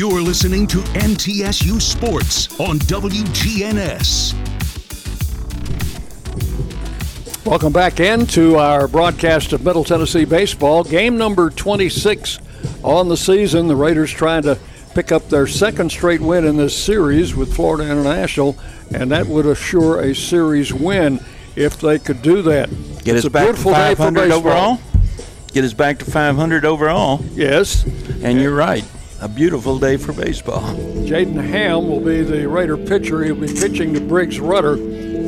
You're listening to MTSU Sports on WGNS. Welcome back into our broadcast of Middle Tennessee baseball. Game number 26 on the season. The Raiders trying to pick up their second straight win in this series with Florida International, and that would assure a series win if they could do that. Get it's us back to 500 overall. Get us back to 500 overall. Yes. And you're right. A beautiful day for baseball. Jaden Ham will be the Raider pitcher. He'll be pitching to Briggs Rudder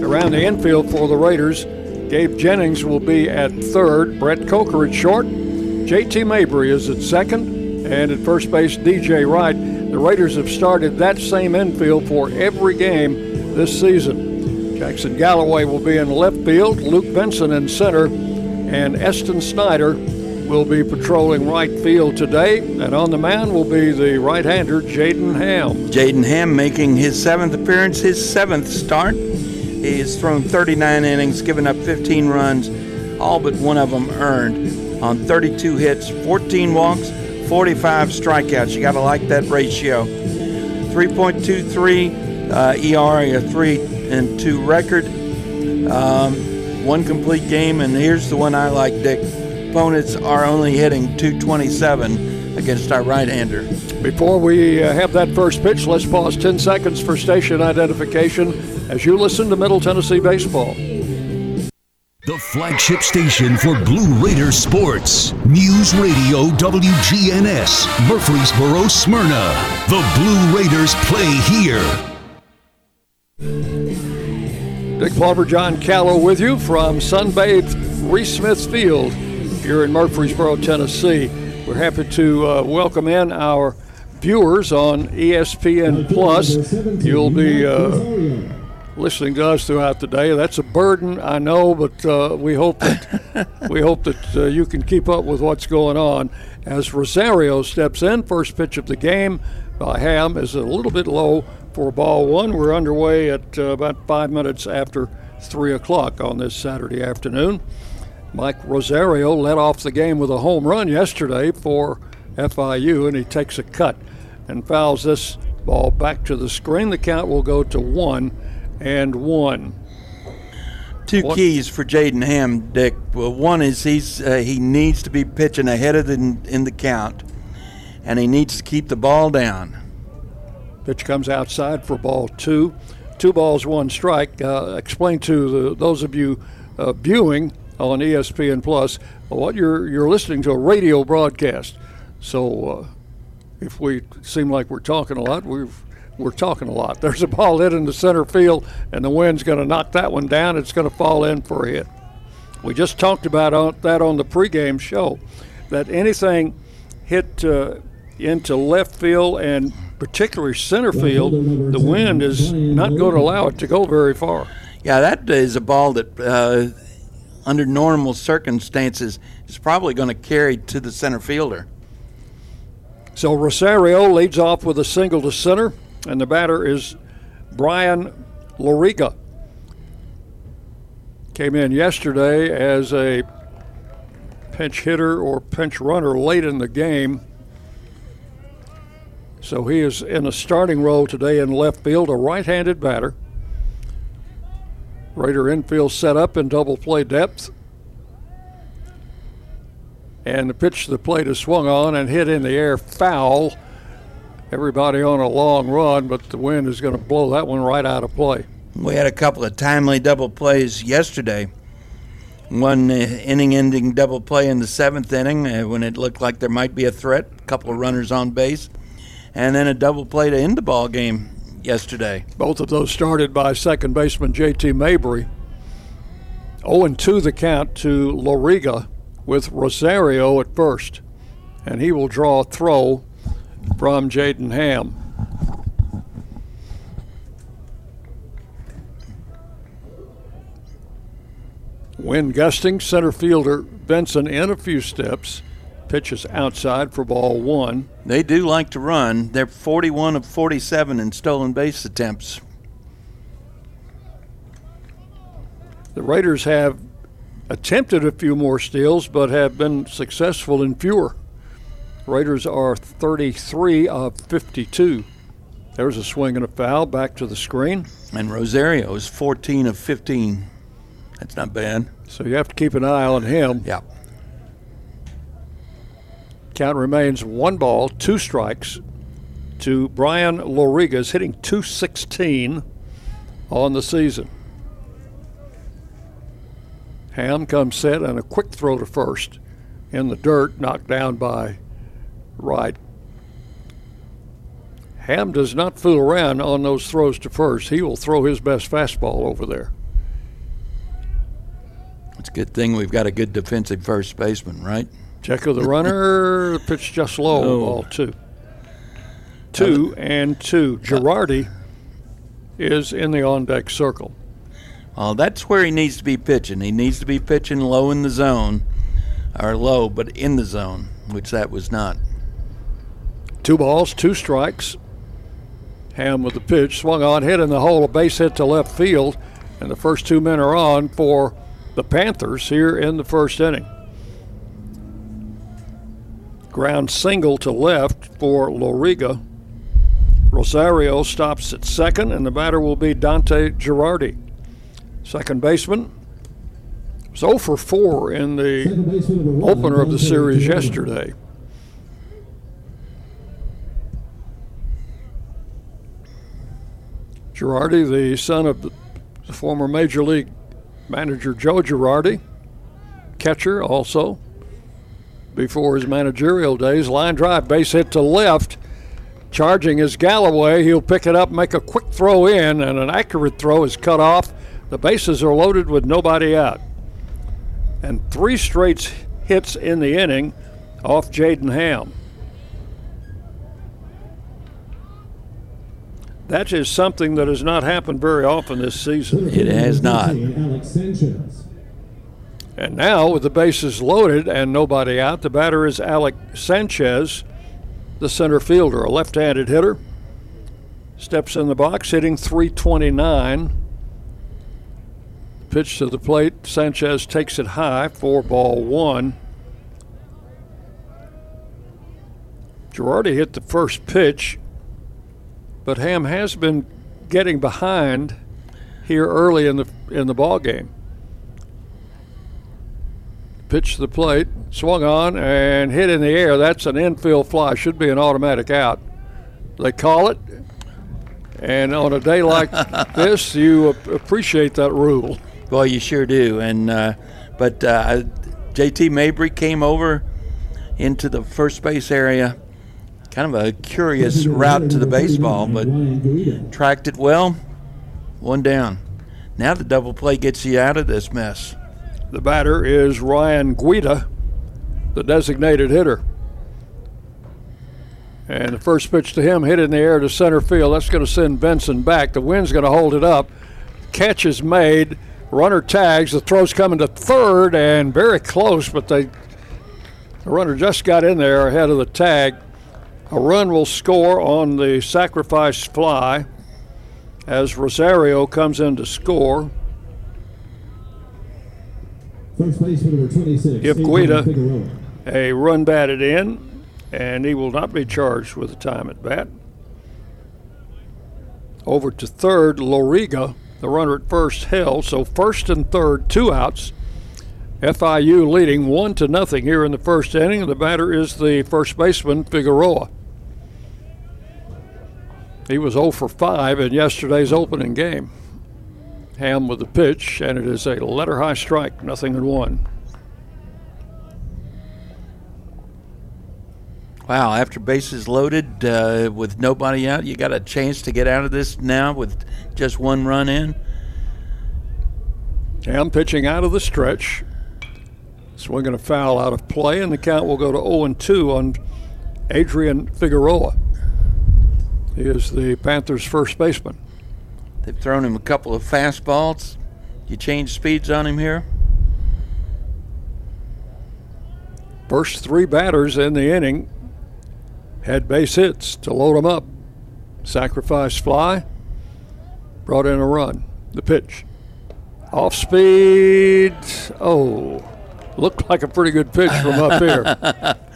around the infield for the Raiders. Gabe Jennings will be at third. Brett Coker at short. JT Mabry is at second. And at first base, DJ Wright. The Raiders have started that same infield for every game this season. Jackson Galloway will be in left field. Luke Benson in center. And Eston Snyder will be patrolling right field today. And on the mound will be the right hander, Jaden Ham. Jaden Ham making his seventh appearance, his seventh start. He has thrown 39 innings, given up 15 runs, all but one of them earned on 32 hits, 14 walks, 45 strikeouts. You got to like that ratio. 3.23 uh, ERA, a 3 and 2 record. Um, one complete game, and here's the one I like, Dick. Opponents are only hitting 227 against our right hander. Before we uh, have that first pitch, let's pause 10 seconds for station identification as you listen to Middle Tennessee Baseball. The flagship station for Blue Raider sports. News Radio WGNS, Murfreesboro, Smyrna. The Blue Raiders play here. Dick Pulver, John Callow with you from Sunbathed Reese Smith Field here in Murfreesboro, Tennessee. We're happy to uh, welcome in our viewers on ESPN Plus. You'll be uh, listening to us throughout the day. That's a burden, I know, but uh, we hope that we hope that uh, you can keep up with what's going on. As Rosario steps in, first pitch of the game by Ham is a little bit low for ball one. We're underway at uh, about five minutes after three o'clock on this Saturday afternoon. Mike Rosario led off the game with a home run yesterday for FIU, and he takes a cut and fouls this ball back to the screen. The count will go to one and one. Two keys for Jaden Ham, Dick. Well, one is he's uh, he needs to be pitching ahead of the in the count, and he needs to keep the ball down. Pitch comes outside for ball two. Two balls, one strike. Uh, explain to the, those of you uh, viewing on ESPN Plus what you're you're listening to a radio broadcast. So uh, if we seem like we're talking a lot, we've we're talking a lot. There's a ball hit in the center field, and the wind's going to knock that one down. It's going to fall in for a hit. We just talked about that on the pregame show, that anything hit uh, into left field and particularly center field, the wind is not going to allow it to go very far. Yeah, that is a ball that, uh, under normal circumstances, is probably going to carry to the center fielder. So Rosario leads off with a single to center, and the batter is Brian Loriga. Came in yesterday as a pinch hitter or pinch runner late in the game. So he is in a starting role today in left field, a right handed batter. Raider infield set up in double play depth. And the pitch to the plate is swung on and hit in the air foul. Everybody on a long run, but the wind is going to blow that one right out of play. We had a couple of timely double plays yesterday. One uh, inning ending double play in the seventh inning uh, when it looked like there might be a threat, a couple of runners on base and then a double play to end the ball game yesterday. Both of those started by second baseman J.T. Mabry. 0 2 the count to Loriga with Rosario at first. And he will draw a throw from Jaden Ham. Wind gusting, center fielder Benson in a few steps pitches outside for ball one. They do like to run. They're 41 of 47 in stolen base attempts. The Raiders have attempted a few more steals, but have been successful in fewer. Raiders are 33 of 52. There's a swing and a foul back to the screen. And Rosario is 14 of 15. That's not bad. So you have to keep an eye on him. Yeah. Count remains one ball, two strikes to Brian Loriga's, hitting 216 on the season. Ham comes set and a quick throw to first in the dirt, knocked down by Wright. Ham does not fool around on those throws to first. He will throw his best fastball over there. It's a good thing we've got a good defensive first baseman, right? Check of the runner, pitch just low, Oh. ball two. Two uh, and two. Uh, Girardi is in the on deck circle. Well, that's where he needs to be pitching. He needs to be pitching low in the zone, or low, but in the zone, which that was not. Two balls, two strikes. Ham with the pitch, swung on, hit in the hole, a base hit to left field, and the first two men are on for the Panthers here in the first inning. Ground single to left for Loriga. Rosario stops at second, and the batter will be Dante Girardi. Second baseman was 0 for 4 in the opener of the series yesterday. Girardi, the son of the former Major League manager Joe Girardi, catcher also before his managerial days. Line drive, base hit to left. Charging is Galloway. He'll pick it up, make a quick throw in, and an accurate throw is cut off. The bases are loaded with nobody out. And three straight hits in the inning off Jaden Ham. That is something that has not happened very often this season. It has not. And now, with the bases loaded and nobody out, the batter is Alec Sanchez, the center fielder, a left handed hitter. Steps in the box, hitting 329. Pitch to the plate. Sanchez takes it high four ball one. Girardi hit the first pitch, but Ham has been getting behind here early in the in the ball game pitch to the plate, swung on and hit in the air. That's an infield fly. Should be an automatic out. They call it. And on a day like this, you appreciate that rule. Well, you sure do. And uh, but uh, JT Mabry came over into the first base area. Kind of a curious route to the baseball, but tracked it well. One down. Now the double play gets you out of this mess. The batter is Ryan Guida, the designated hitter. And the first pitch to him hit in the air to center field. That's going to send Benson back. The wind's going to hold it up. Catch is made. Runner tags. The throw's coming to third and very close, but they the runner just got in there ahead of the tag. A run will score on the sacrifice fly as Rosario comes in to score. First number 26. Give Guida A run batted in, and he will not be charged with a time at bat. Over to third, Loriga, the runner at first held. So first and third, two outs. FIU leading one to nothing here in the first inning. The batter is the first baseman Figueroa. He was 0 for 5 in yesterday's opening game. Ham with the pitch, and it is a letter high strike, nothing in one. Wow, after bases loaded uh, with nobody out, you got a chance to get out of this now with just one run in. Ham pitching out of the stretch. Swinging a foul out of play, and the count will go to 0 2 on Adrian Figueroa. He is the Panthers' first baseman. They've thrown him a couple of fastballs. You change speeds on him here. First three batters in the inning had base hits to load them up. Sacrifice fly, brought in a run. The pitch. Off speed. Oh, looked like a pretty good pitch from up here.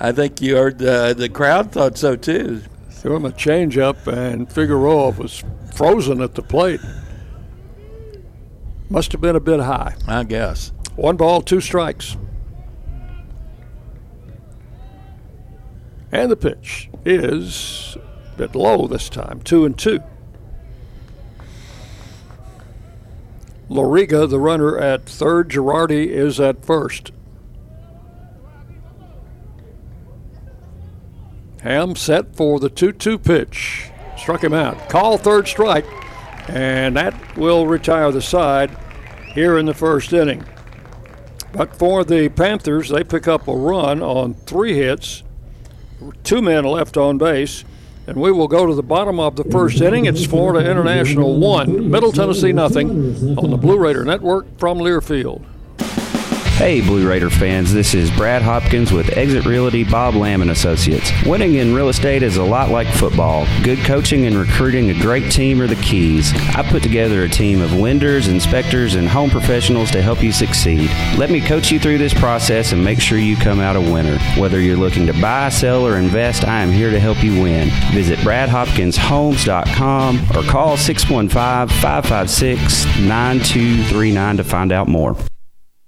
I think you heard the the crowd thought so too. Threw him a changeup, and Figueroa was frozen at the plate. Must have been a bit high. I guess. One ball, two strikes. And the pitch is a bit low this time, two and two. Loriga, the runner at third. Girardi is at first. Ham set for the 2 2 pitch. Struck him out. Call third strike, and that will retire the side here in the first inning. But for the Panthers, they pick up a run on three hits, two men left on base, and we will go to the bottom of the first inning. It's Florida International 1, Middle Tennessee nothing on the Blue Raider Network from Learfield. Hey, Blue Raider fans, this is Brad Hopkins with Exit Realty Bob Lamb and Associates. Winning in real estate is a lot like football. Good coaching and recruiting a great team are the keys. I put together a team of lenders, inspectors, and home professionals to help you succeed. Let me coach you through this process and make sure you come out a winner. Whether you're looking to buy, sell, or invest, I am here to help you win. Visit bradhopkinshomes.com or call 615 556 9239 to find out more.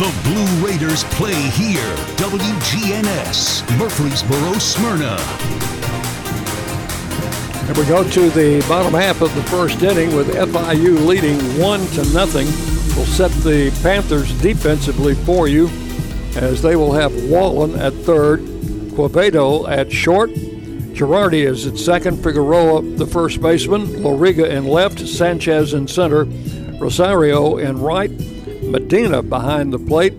The Blue Raiders play here. WGNS, Murfreesboro, Smyrna. And we go to the bottom half of the first inning with FIU leading one to nothing. We'll set the Panthers defensively for you as they will have Wallen at third, Quevedo at short, Girardi is at second, Figueroa the first baseman, Loriga in left, Sanchez in center, Rosario in right, Medina behind the plate,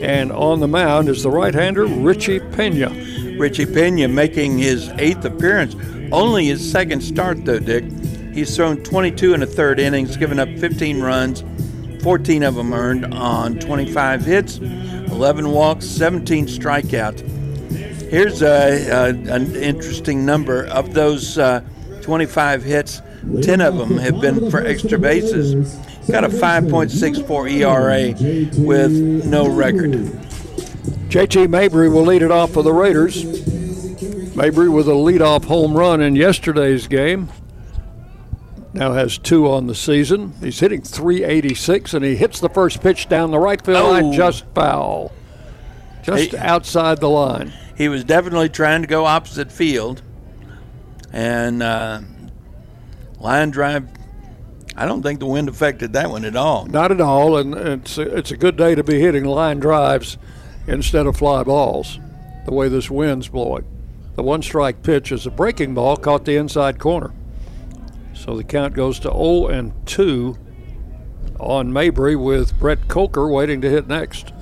and on the mound is the right-hander Richie Pena. Richie Pena making his eighth appearance, only his second start though, Dick. He's thrown 22 and a third innings, given up 15 runs, 14 of them earned on 25 hits, 11 walks, 17 strikeouts. Here's a, a, an interesting number of those uh, 25 hits. 10 of them have been for extra bases. Got a 5.64 ERA with no record. JT Mabry will lead it off for the Raiders. Mabry with a leadoff home run in yesterday's game. Now has two on the season. He's hitting 386, and he hits the first pitch down the right field line Oh. just foul, just Hey. outside the line. He was definitely trying to go opposite field. And uh, line drive, I don't think the wind affected that one at all. Not at all, and it's a, it's a good day to be hitting line drives instead of fly balls. The way this wind's blowing, the one strike pitch is a breaking ball caught the inside corner. So the count goes to 0 and 2 on Mabry with Brett Coker waiting to hit next.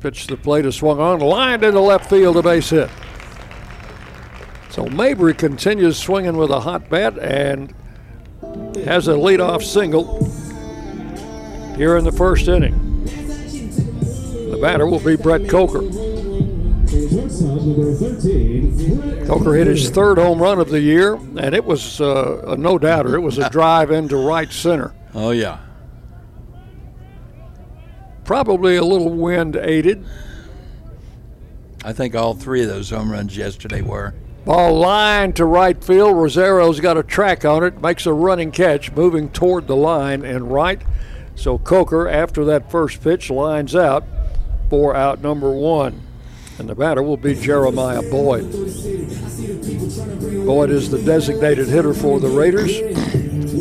Pitch to the plate is swung on, lined into left field, a base hit. So Mabry continues swinging with a hot bat and has a leadoff single here in the first inning. The batter will be Brett Coker. Shortstop number 13, Brett Coker hit his third home run of the year, and it was uh, a no doubter. It was a drive into right center. Oh, yeah. Probably a little wind aided. I think all three of those home runs yesterday were. Ball line to right field. Rosario's got a track on it, makes a running catch, moving toward the line and right. So Coker, after that first pitch, lines out for out number one. And the batter will be Jeremiah Boyd. Boyd is the designated hitter for the Raiders.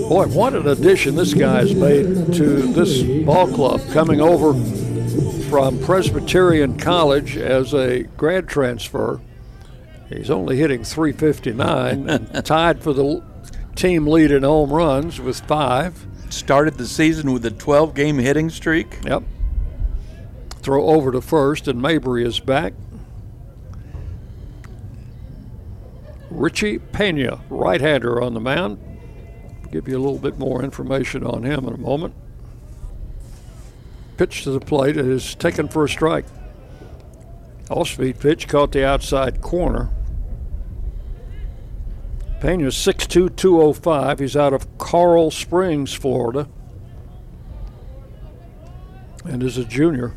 Boy, what an addition this guy has made to this ball club, coming over from Presbyterian College as a grad transfer. He's only hitting 359 tied for the team lead in home runs with five. Started the season with a 12 game hitting streak. Yep. Throw over to first, and Mabry is back. Richie Pena, right hander on the mound. Give you a little bit more information on him in a moment. Pitch to the plate is taken for a strike. Off speed pitch caught the outside corner. Pena's 6'2, 205. He's out of Coral Springs, Florida, and is a junior.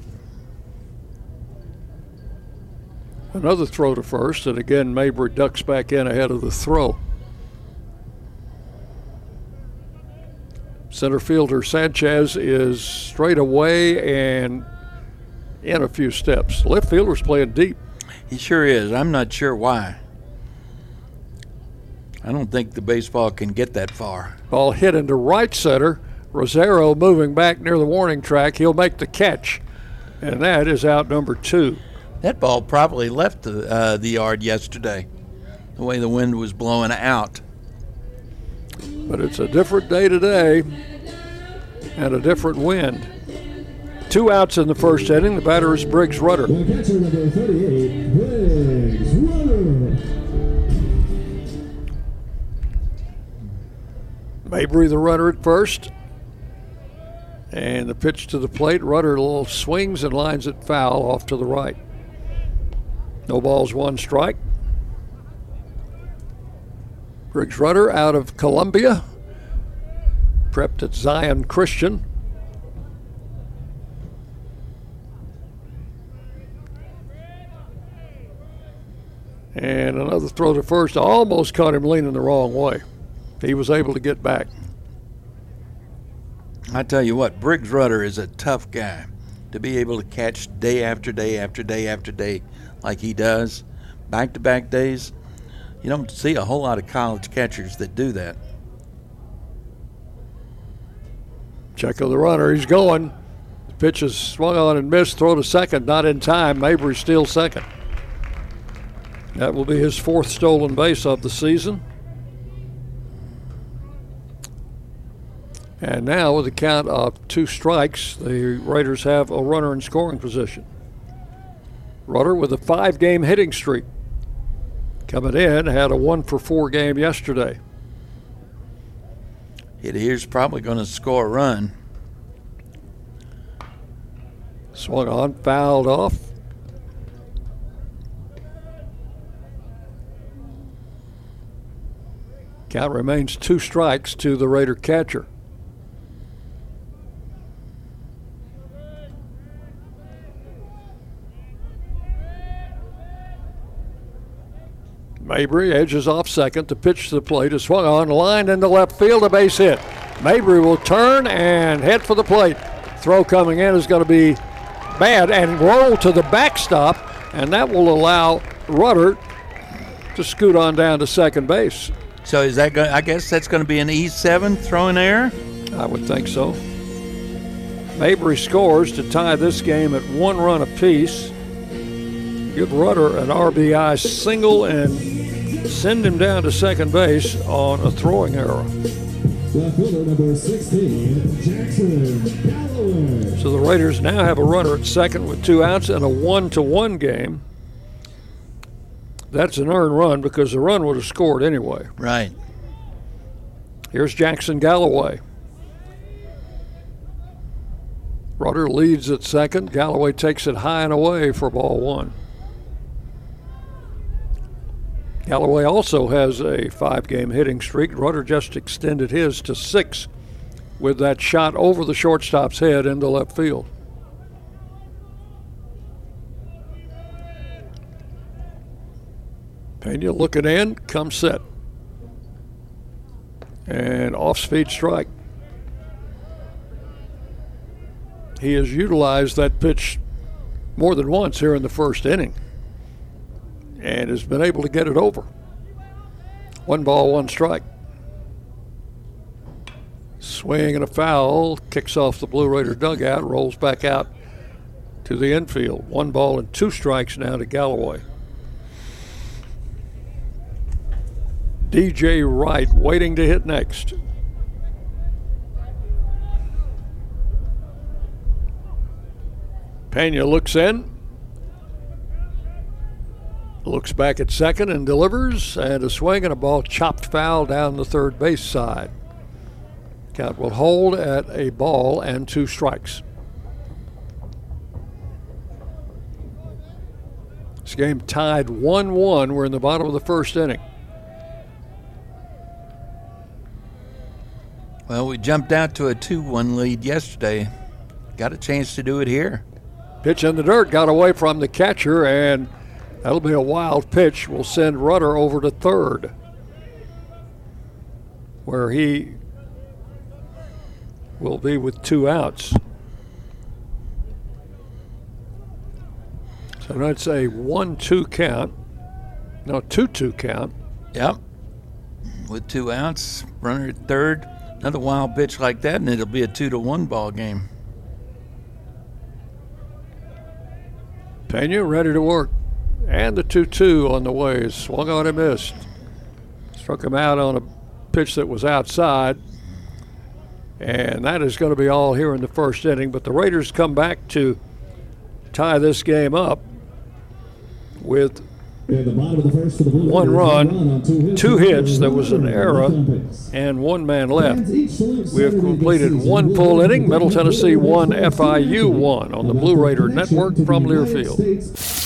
Another throw to first, and again, Mabry ducks back in ahead of the throw. Center fielder Sanchez is straight away and in a few steps. Left fielder's playing deep. He sure is. I'm not sure why. I don't think the baseball can get that far. Ball hit into right center. Rosario moving back near the warning track. He'll make the catch, and that is out number two. That ball probably left the, uh, the yard yesterday, the way the wind was blowing out. But it's a different day today and a different wind. Two outs in the first inning. The batter is Briggs Rudder. The catcher number 38, Briggs Rudder. Mabry the runner at first. And the pitch to the plate. Rudder a little swings and lines it foul off to the right. No balls, one strike. Briggs Rudder out of Columbia. Prepped at Zion Christian. And another throw to first almost caught him leaning the wrong way. He was able to get back. I tell you what, Briggs Rudder is a tough guy to be able to catch day after day after day after day like he does, back to back days. You don't see a whole lot of college catchers that do that. Check of the runner. He's going. The pitch is swung on and missed. Throw to second. Not in time. Mabry still second. That will be his fourth stolen base of the season. And now, with a count of two strikes, the Raiders have a runner in scoring position. Rudder with a five game hitting streak. Coming in, had a one for four game yesterday. It here's probably going to score a run. Swung on, fouled off. Count remains two strikes to the Raider catcher. Mabry edges off second. The pitch to the plate is swung on, line into left field, a base hit. Mabry will turn and head for the plate. Throw coming in is going to be bad and roll to the backstop, and that will allow Rudder to scoot on down to second base. So is that? Go- I guess that's going to be an E7 throwing error. I would think so. Mabry scores to tie this game at one run apiece. Give Rudder an RBI single and send him down to second base on a throwing error. Left fielder number 16, Jackson Galloway. So the Raiders now have a runner at second with two outs and a one to one game. That's an earned run because the run would have scored anyway. Right. Here's Jackson Galloway. Rudder leads at second. Galloway takes it high and away for ball one. Galloway also has a five game hitting streak. Rudder just extended his to six with that shot over the shortstop's head into left field. Pena looking in, comes set. And off speed strike. He has utilized that pitch more than once here in the first inning and has been able to get it over. One ball, one strike. Swing and a foul, kicks off the Blue Raider dugout, rolls back out to the infield. One ball and two strikes now to Galloway. DJ Wright waiting to hit next. Pena looks in, looks back at second and delivers, and a swing and a ball chopped foul down the third base side. Count will hold at a ball and two strikes. This game tied 1 1. We're in the bottom of the first inning. Well, we jumped out to a 2 1 lead yesterday. Got a chance to do it here. Pitch in the dirt got away from the catcher, and that'll be a wild pitch. We'll send Rudder over to third, where he will be with two outs. So that's a 1 2 count. No, 2 2 count. Yep. With two outs, runner at third. Another wild pitch like that, and it'll be a two to one ball game. Pena ready to work. And the 2 2 on the way. Swung on and missed. Struck him out on a pitch that was outside. And that is going to be all here in the first inning. But the Raiders come back to tie this game up with one run, two hits. There was an error, and one man left. We have completed one full inning. Middle Tennessee one, FIU one on the Blue Raider Network from Learfield.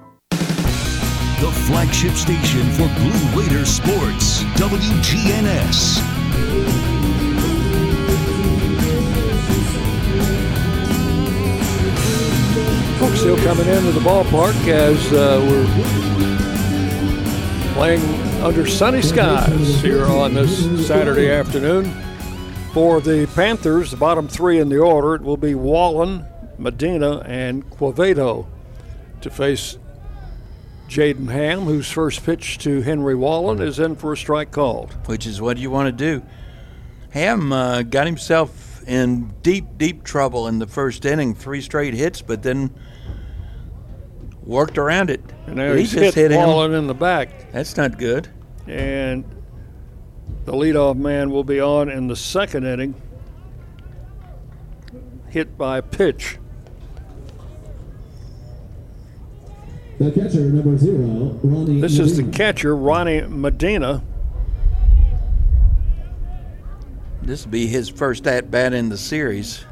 The flagship station for Blue Raider sports, WGNS. Folks still coming into the ballpark as uh, we're playing under sunny skies here on this Saturday afternoon. For the Panthers, the bottom three in the order, it will be Wallen, Medina, and Quevedo to face Jaden Ham, whose first pitch to Henry Wallen is in for a strike called. Which is what you want to do. Ham uh, got himself in deep, deep trouble in the first inning, three straight hits, but then worked around it. And now he's hit, hit Wallen in the back. That's not good. And the leadoff man will be on in the second inning, hit by a pitch. The catcher, number zero, Ronnie This is the catcher, Ronnie Medina. This will be his first at bat in the series.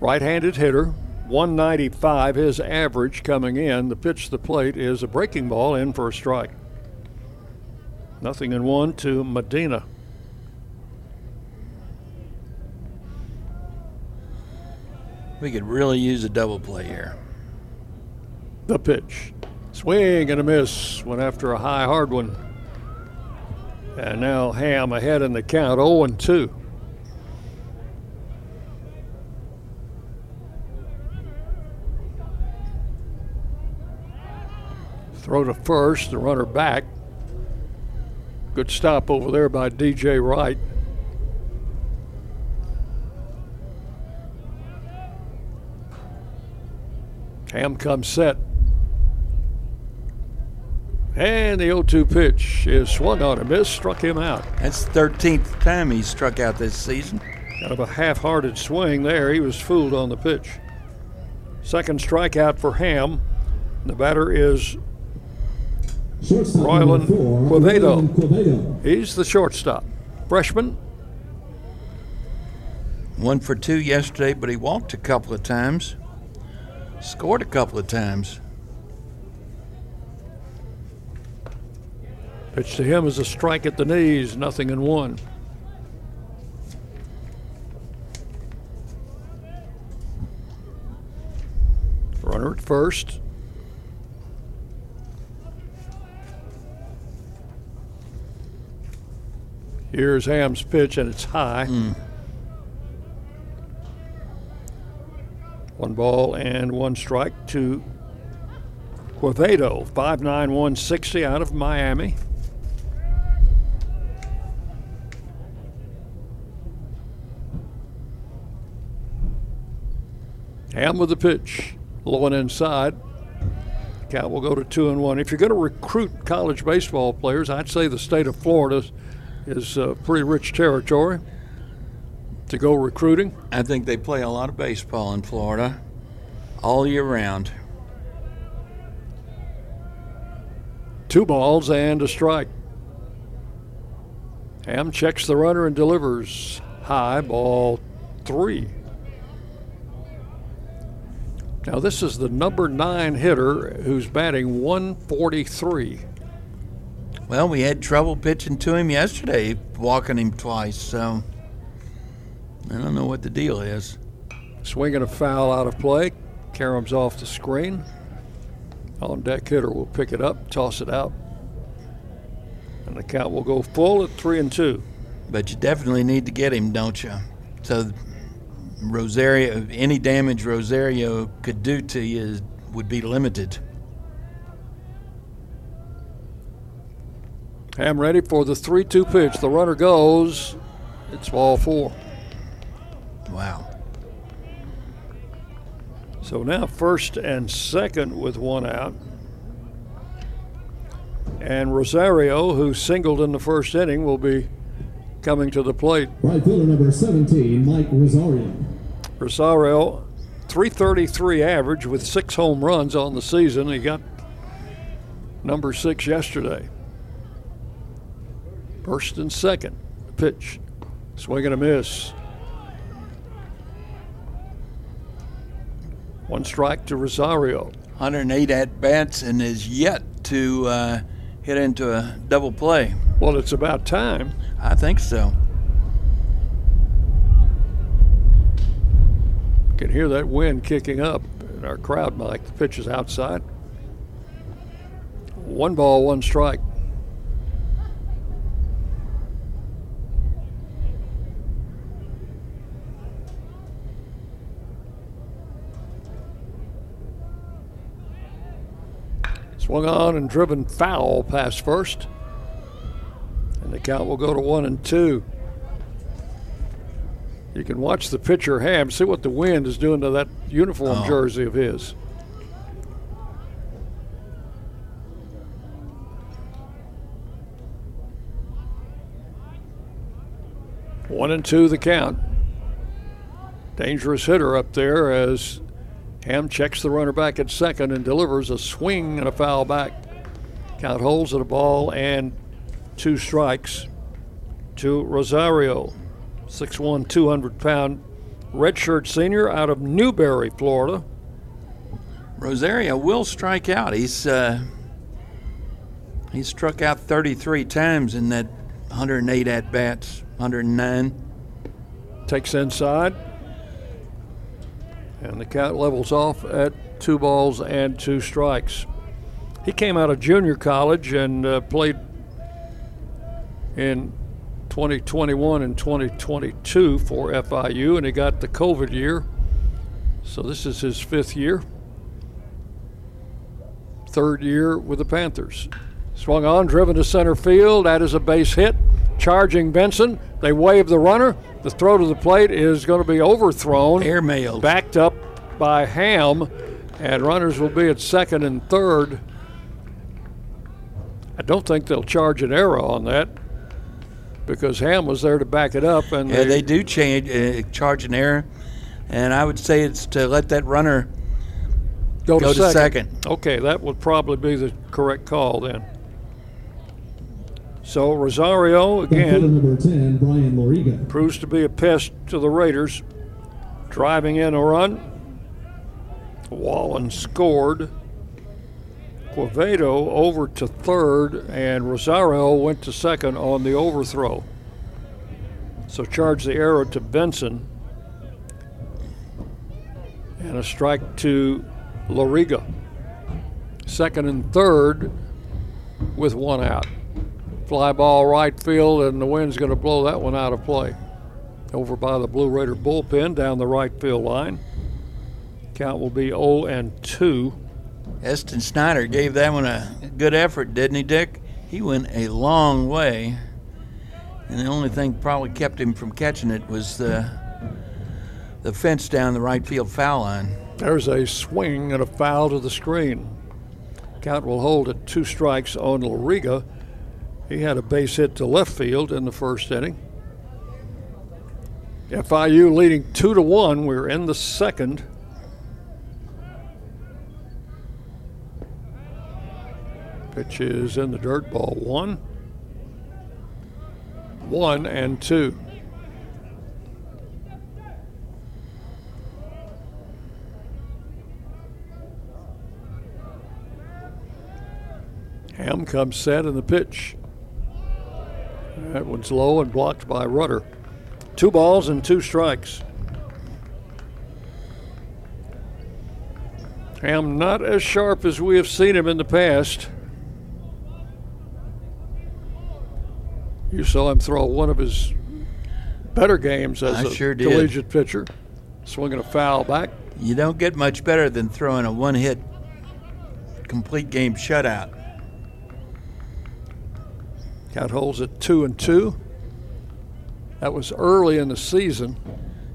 Right handed hitter, 195 his average coming in. The pitch to the plate is a breaking ball in for a strike. Nothing in one to Medina. We could really use a double play here. The pitch. Swing and a miss. Went after a high, hard one. And now Ham ahead in the count, 0 and 2. Throw to first, the runner back. Good stop over there by DJ Wright. Ham comes set. And the 0 2 pitch is swung on a miss, struck him out. That's the 13th time he's struck out this season. Kind of a half hearted swing there. He was fooled on the pitch. Second strikeout for Ham. The batter is Shortstop Royland number four, Royland Quevedo. he's the shortstop. Freshman, One for two yesterday, but he walked a couple of times. Scored a couple of times. Pitch to him is a strike at the knees, nothing in one. Runner at first. Here's Ham's pitch, and it's high. Hmm. One ball and one strike to Quevedo, 5'9", 160 out of Miami. Ham with the pitch, low and inside. Count will go to two and one. If you're going to recruit college baseball players, I'd say the state of Florida is uh, pretty rich territory to go recruiting. I think they play a lot of baseball in Florida all year round. Two balls and a strike. Ham checks the runner and delivers high ball three. Now, this is the number nine hitter who's batting 143. Well, we had trouble pitching to him yesterday, walking him twice, so I don't know what the deal is. Swinging a foul out of play. Karams off the screen. On deck hitter will pick it up, toss it out. And the count will go full at three and two. But you definitely need to get him, don't you? So Rosario, any damage Rosario could do to you is, would be limited. Ham ready for the 3 2 pitch. The runner goes. It's ball four. Wow. So now first and second with one out. And Rosario, who singled in the first inning, will be coming to the plate. Right fielder number 17, Mike Rosario. Rosario, 333 average with six home runs on the season. He got number six yesterday. First and second. Pitch. Swing and a miss. One strike to Rosario. 108 at bats and is yet to uh, hit into a double play. Well, it's about time. I think so. Can hear that wind kicking up in our crowd mic. The pitch is outside. One ball, one strike. Swung on and driven foul past first. And the count will go to one and two. You can watch the pitcher Ham, see what the wind is doing to that uniform Oh. jersey of his. One and two the count. Dangerous hitter up there as Ham checks the runner back at second and delivers a swing and a foul back. Count holds at a ball and two strikes to Rosario. 6'1, 200 pound redshirt senior out of Newberry, Florida. Rosario will strike out. He's uh, he struck out 33 times in that 108 at bats, 109. Takes inside. And the count levels off at two balls and two strikes. He came out of junior college and uh, played in 2021 and 2022 for FIU, and he got the COVID year. So this is his fifth year. Third year with the Panthers. Swung on, driven to center field. That is a base hit. Charging Benson. They wave the runner. The throw to the plate is going to be overthrown. Airmailed. Backed up by Ham, and runners will be at second and third. I don't think they'll charge an error on that because Ham was there to back it up. And Yeah, they do change uh, charge an error, and I would say it's to let that runner go, go to, to second. second. Okay, that would probably be the correct call then. So Rosario again number 10, Brian Loriga. proves to be a pest to the Raiders, driving in a run. Wallen scored. Quevedo over to third, and Rosario went to second on the overthrow. So charge the arrow to Benson. And a strike to Loriga. Second and third with one out. Fly ball right field, and the wind's going to blow that one out of play. Over by the Blue Raider bullpen down the right field line. Count will be 0 and 2. Eston Snyder gave that one a good effort, didn't he, Dick? He went a long way, and the only thing probably kept him from catching it was the the fence down the right field foul line. There's a swing and a foul to the screen. Count will hold at two strikes on Loriga. He had a base hit to left field in the first inning. FIU leading two to one. We're in the second. Pitch is in the dirt ball one. One and two. Ham comes set in the pitch. That one's low and blocked by Rudder. Two balls and two strikes. Ham not as sharp as we have seen him in the past. You saw him throw one of his better games as I a sure collegiate pitcher, swinging a foul back. You don't get much better than throwing a one hit complete game shutout. Count holds at two and two. That was early in the season.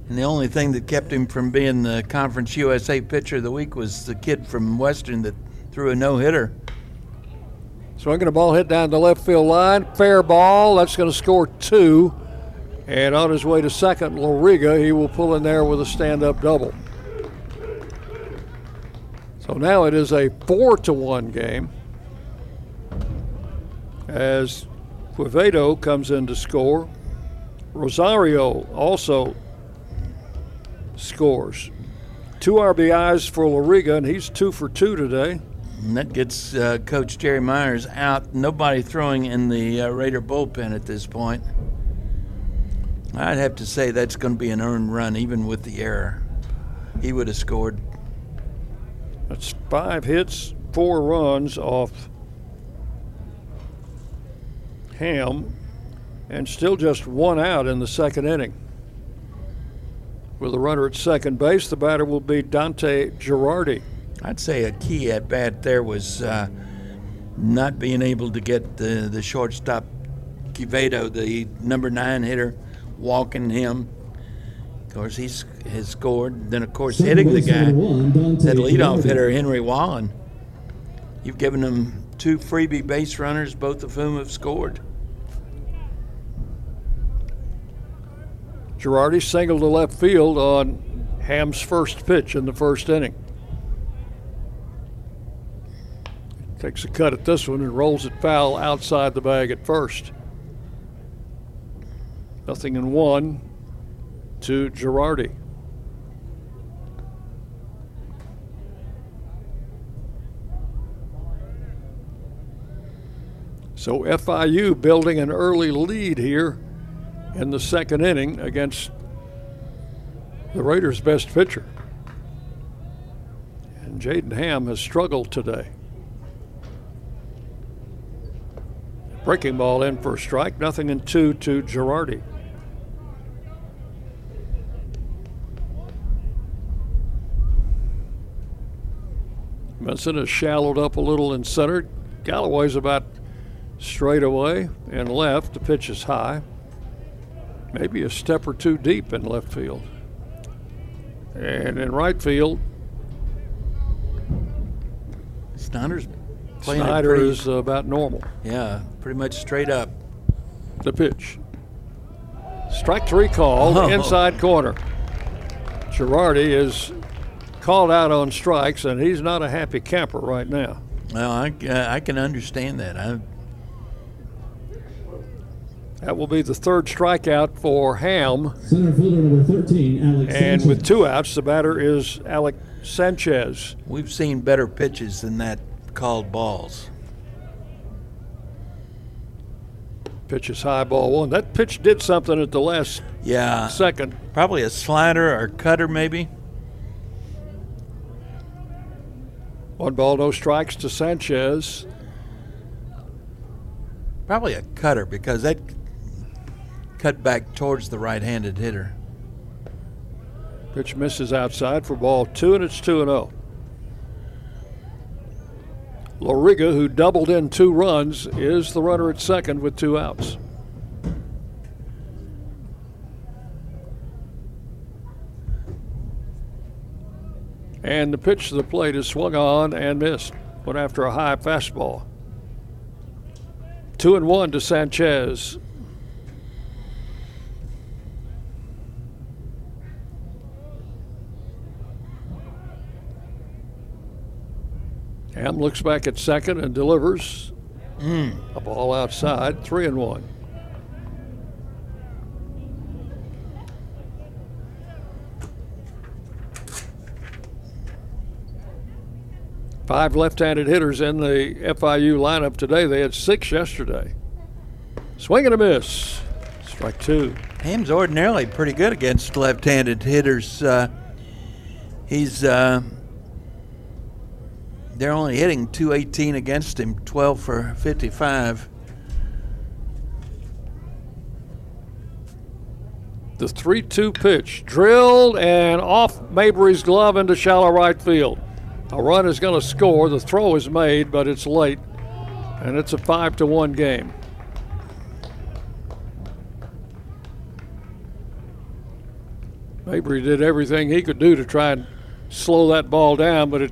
And the only thing that kept him from being the Conference USA pitcher of the week was the kid from Western that threw a no hitter. Swinging a ball hit down the left field line. Fair ball. That's going to score two. And on his way to second, Loriga, he will pull in there with a stand up double. So now it is a four to one game as Quevedo comes in to score. Rosario also scores. Two RBIs for Loriga, and he's two for two today. And that gets uh, Coach Jerry Myers out. Nobody throwing in the uh, Raider bullpen at this point. I'd have to say that's going to be an earned run, even with the error. He would have scored. That's five hits, four runs off Ham, and still just one out in the second inning. With a runner at second base, the batter will be Dante Girardi. I'd say a key at bat there was uh, not being able to get the, the shortstop Quevedo, the number nine hitter, walking him. Of course, he's has scored. Then, of course, hitting the guy, that leadoff hitter, Henry Wallen. You've given him two freebie base runners, both of whom have scored. Girardi singled to left field on Ham's first pitch in the first inning. Takes a cut at this one and rolls it foul outside the bag at first. Nothing in one to Girardi. So FIU building an early lead here in the second inning against the Raiders' best pitcher. And Jaden Ham has struggled today. Breaking ball in for a strike, nothing in two to Girardi. Benson has shallowed up a little in center. Galloway's about straight away and left. The pitch is high. Maybe a step or two deep in left field. And in right field, Snyder's playing it Snyder pretty- is about normal. Yeah, pretty much straight up. The pitch. Strike three called, Oh. inside corner. Girardi is called out on strikes, and he's not a happy camper right now. Well, I, uh, I can understand that. I, That will be the third strikeout for Ham. Center fielder number 13, Alex And Sanchez. with two outs, the batter is Alec Sanchez. We've seen better pitches than that called balls. Pitch is high ball one. That pitch did something at the last Yeah, second. probably a slider or cutter maybe. One ball, no strikes to Sanchez. Probably a cutter because that cut back towards the right-handed hitter. Pitch misses outside for ball two, and it's 2 and 0. Loriga, who doubled in two runs, is the runner at second with two outs. And the pitch to the plate is swung on and missed. Went after a high fastball. Two and one to Sanchez. Ham looks back at second and delivers a ball outside, three and one. Five left-handed hitters in the FIU lineup today. They had six yesterday. Swing and a miss. Strike two. Ham's ordinarily pretty good against left-handed hitters. Uh, he's uh, they're only hitting 218 against him, 12 for 55. The 3 2 pitch drilled and off Mabry's glove into shallow right field. A run is going to score. The throw is made, but it's late, and it's a 5 to 1 game. Mabry did everything he could do to try and slow that ball down, but it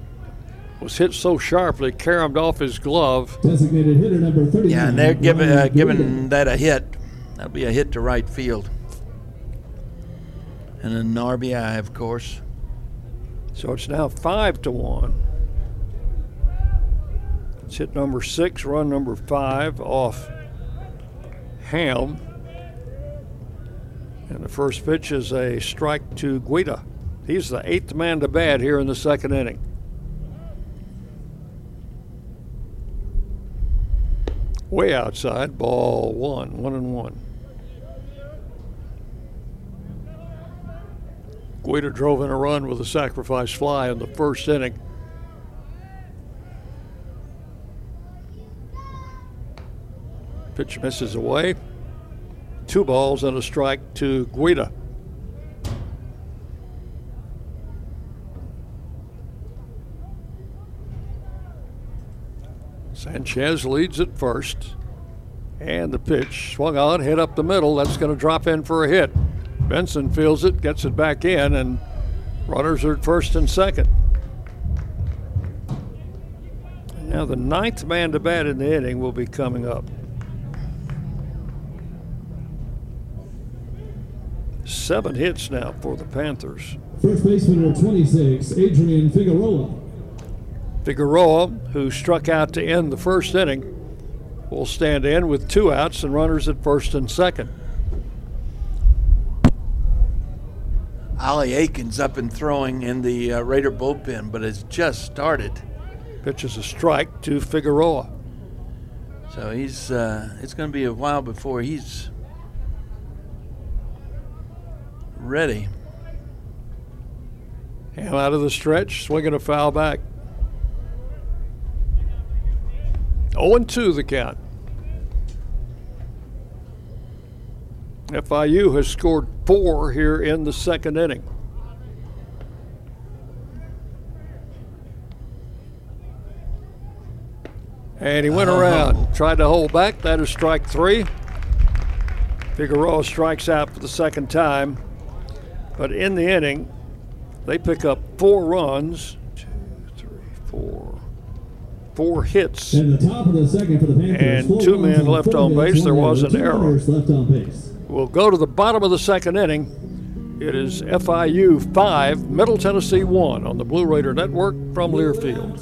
was hit so sharply, caromed off his glove. Designated hitter number 39. Yeah, and they're giving uh, giving that a hit. That'll be a hit to right field. And an RBI, of course. So it's now five to one. It's hit number six, run number five off Ham. And the first pitch is a strike to Guida. He's the eighth man to bat here in the second inning. Way outside, ball one, one and one. Guida drove in a run with a sacrifice fly in the first inning. Pitch misses away. Two balls and a strike to Guida. Sanchez leads at first. And the pitch swung on, hit up the middle. That's going to drop in for a hit. Benson feels it, gets it back in, and runners are at first and second. Now the ninth man to bat in the inning will be coming up. Seven hits now for the Panthers. First baseman number 26, Adrian Figueroa. Figueroa, who struck out to end the first inning, will stand in with two outs and runners at first and second. Ollie Aikens up and throwing in the uh, Raider bullpen, but has just started. Pitches a strike to Figueroa. So he's uh, it's going to be a while before he's ready. Ham out of the stretch, swinging a foul back. 0 2 the count. FIU has scored four here in the second inning. And he went oh. around, tried to hold back. That is strike three. Figueroa strikes out for the second time. But in the inning, they pick up four runs. Four. Hits. And the top of the second for the Panthers. And two men left on base. There was an error. left on base. We'll go to the bottom of the second inning. It is FIU 5, Middle Tennessee 1 on the Blue Raider Network from Learfield.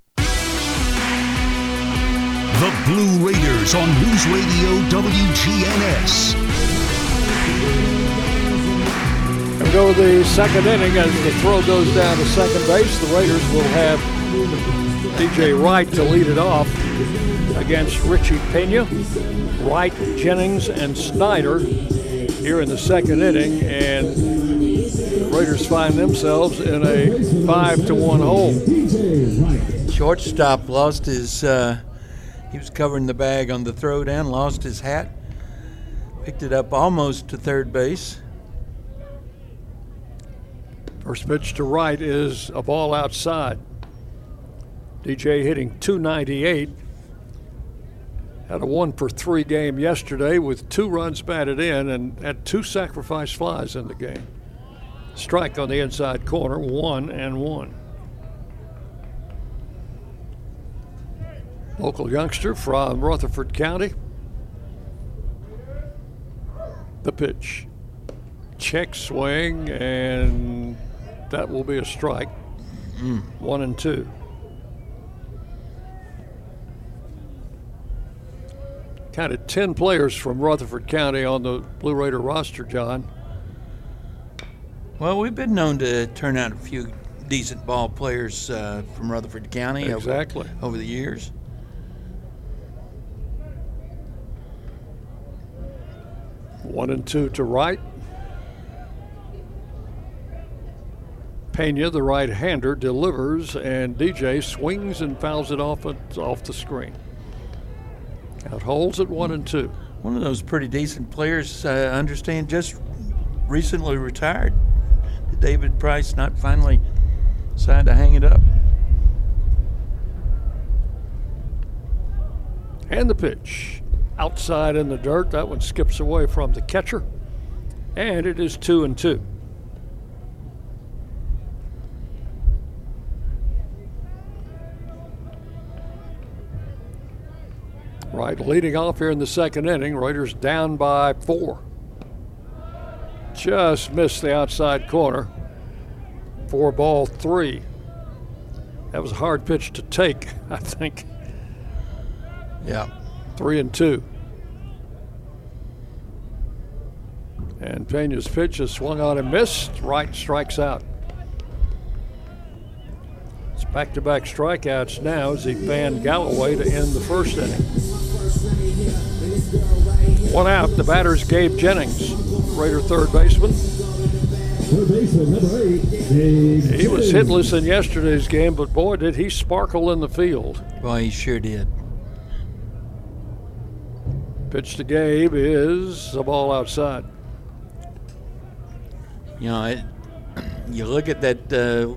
The Blue Raiders on News Radio WGNS. And go to the second inning as the throw goes down to second base. The Raiders will have DJ Wright to lead it off against Richie Pena, Wright, Jennings, and Snyder here in the second inning. And the Raiders find themselves in a five to one hole. Shortstop lost his. Uh, he was covering the bag on the throw down, lost his hat, picked it up almost to third base. First pitch to right is a ball outside. DJ hitting 298. Had a one for three game yesterday with two runs batted in and had two sacrifice flies in the game. Strike on the inside corner, one and one. Local youngster from Rutherford County. The pitch. Check swing, and that will be a strike. Mm. One and two. Counted 10 players from Rutherford County on the Blue Raider roster, John. Well, we've been known to turn out a few decent ball players uh, from Rutherford County Exactly. over, over the years. One and two to right. Pena, the right hander, delivers, and DJ swings and fouls it off, off the screen. Out holes at one and two. One of those pretty decent players, uh, I understand, just recently retired. Did David Price not finally decide to hang it up? And the pitch. Outside in the dirt. That one skips away from the catcher. And it is two and two. Right, leading off here in the second inning. Raiders down by four. Just missed the outside corner. Four ball three. That was a hard pitch to take, I think. Yeah. Three and two. And Pena's pitch is swung on and missed. Wright strikes out. It's back to back strikeouts now as he fanned Galloway to end the first inning. One out. The batter's Gabe Jennings, Raider third baseman. He was hitless in yesterday's game, but boy, did he sparkle in the field. Well, he sure did. Pitch to Gabe is a ball outside. You know, it, you look at that uh,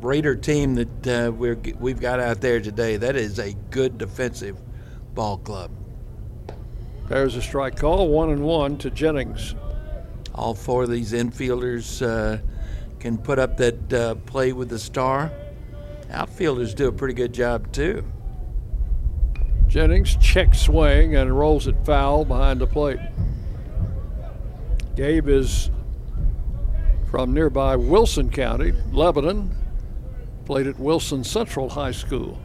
Raider team that uh, we're, we've got out there today. That is a good defensive ball club. There's a strike call, one and one to Jennings. All four of these infielders uh, can put up that uh, play with the star. Outfielders do a pretty good job too. Jennings check swing and rolls it foul behind the plate. Gabe is from nearby Wilson County, Lebanon. Played at Wilson Central High School.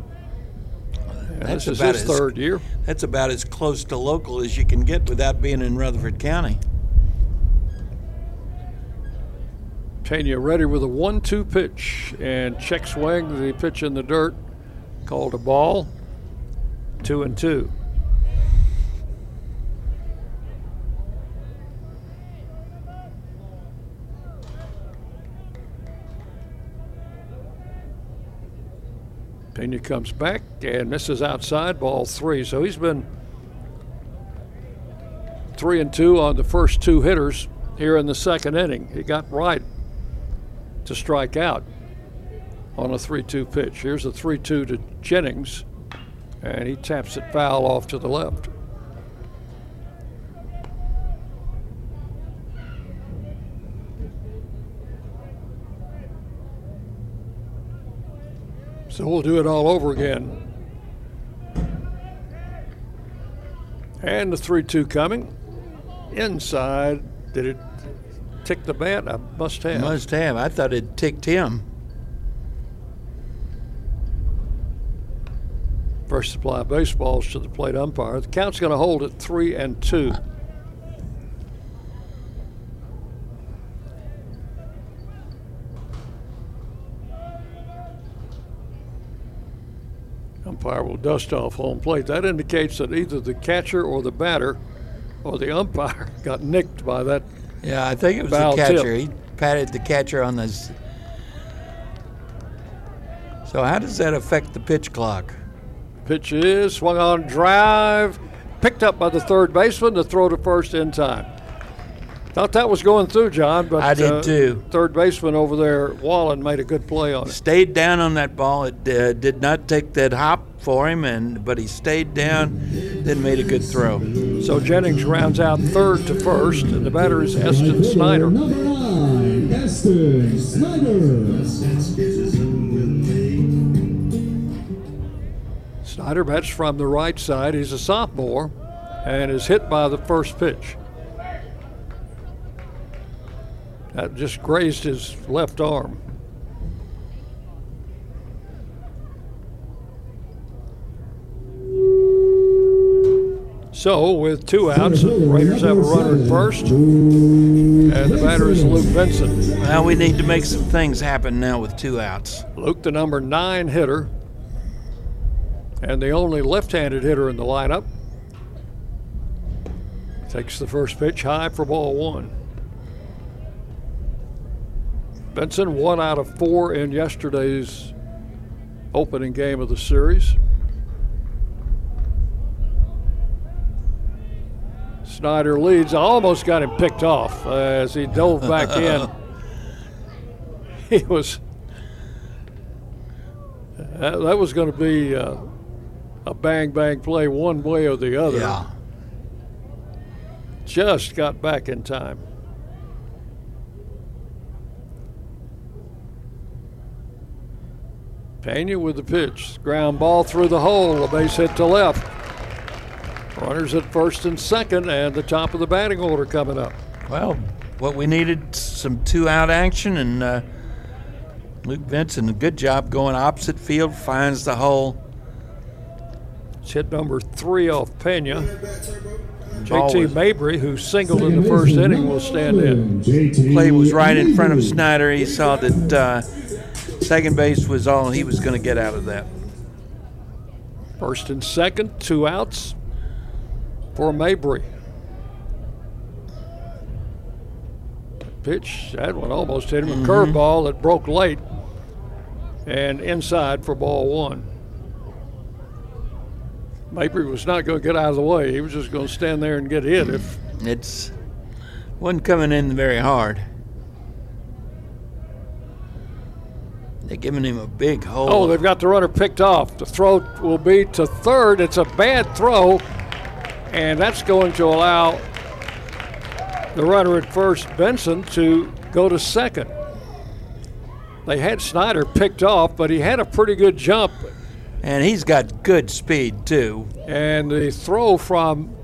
And That's this is about his as- third year. That's about as close to local as you can get without being in Rutherford County. Pena ready with a one-two pitch and check swing. The pitch in the dirt, called a ball. Two and two. Pena comes back and misses outside ball three. So he's been three and two on the first two hitters here in the second inning. He got right to strike out on a 3 2 pitch. Here's a 3 2 to Jennings, and he taps it foul off to the left. So we'll do it all over again. And the 3 2 coming. Inside. Did it tick the bat? I must have. Must have. I thought it ticked him. First supply baseballs to the plate umpire. The count's going to hold at 3 and 2. Umpire will dust off home plate. That indicates that either the catcher or the batter or the umpire got nicked by that. Yeah, I think it was the catcher. tip. He patted the catcher on the. So how does that affect the pitch clock? Pitch is swung on drive, picked up by the third baseman to throw to first in time. Thought that was going through, John, but I did uh, too. Third baseman over there, Wallen, made a good play on it. Stayed down on that ball. It uh, did not take that hop for him, and but he stayed down, then made a good throw. So Jennings rounds out third to first, and the batter is Eston Snyder. Number nine, Eston Snyder. Snyder bats from the right side. He's a sophomore and is hit by the first pitch. That just grazed his left arm. So, with two outs, the Raiders have a runner at first, and the batter is Luke Benson. Well, we need to make some things happen now with two outs. Luke, the number nine hitter, and the only left handed hitter in the lineup, takes the first pitch high for ball one. Benson, one out of four in yesterday's opening game of the series. Snyder leads. I almost got him picked off uh, as he dove back in. He was. That, that was going to be uh, a bang bang play one way or the other. Yeah. Just got back in time. Pena with the pitch. Ground ball through the hole. A base hit to left. Runners at first and second, and the top of the batting order coming up. Well, what we needed some two out action, and uh, Luke Benson, a good job going opposite field, finds the hole. It's hit number three off Pena. JT Mabry, who singled in the first inning, will stand in. Play was right in front of Snyder. He saw that uh, second base was all he was going to get out of that. First and second, two outs for Mabry. Pitch, that one almost hit him. A curveball that broke late and inside for ball one. Mabry was not going to get out of the way. He was just going to stand there and get hit if It's wasn't coming in very hard. They're giving him a big hole. Oh, they've got the runner picked off. The throw will be to third. It's a bad throw, and that's going to allow the runner at first, Benson, to go to second. They had Snyder picked off, but he had a pretty good jump, and he's got good speed too. and the throw from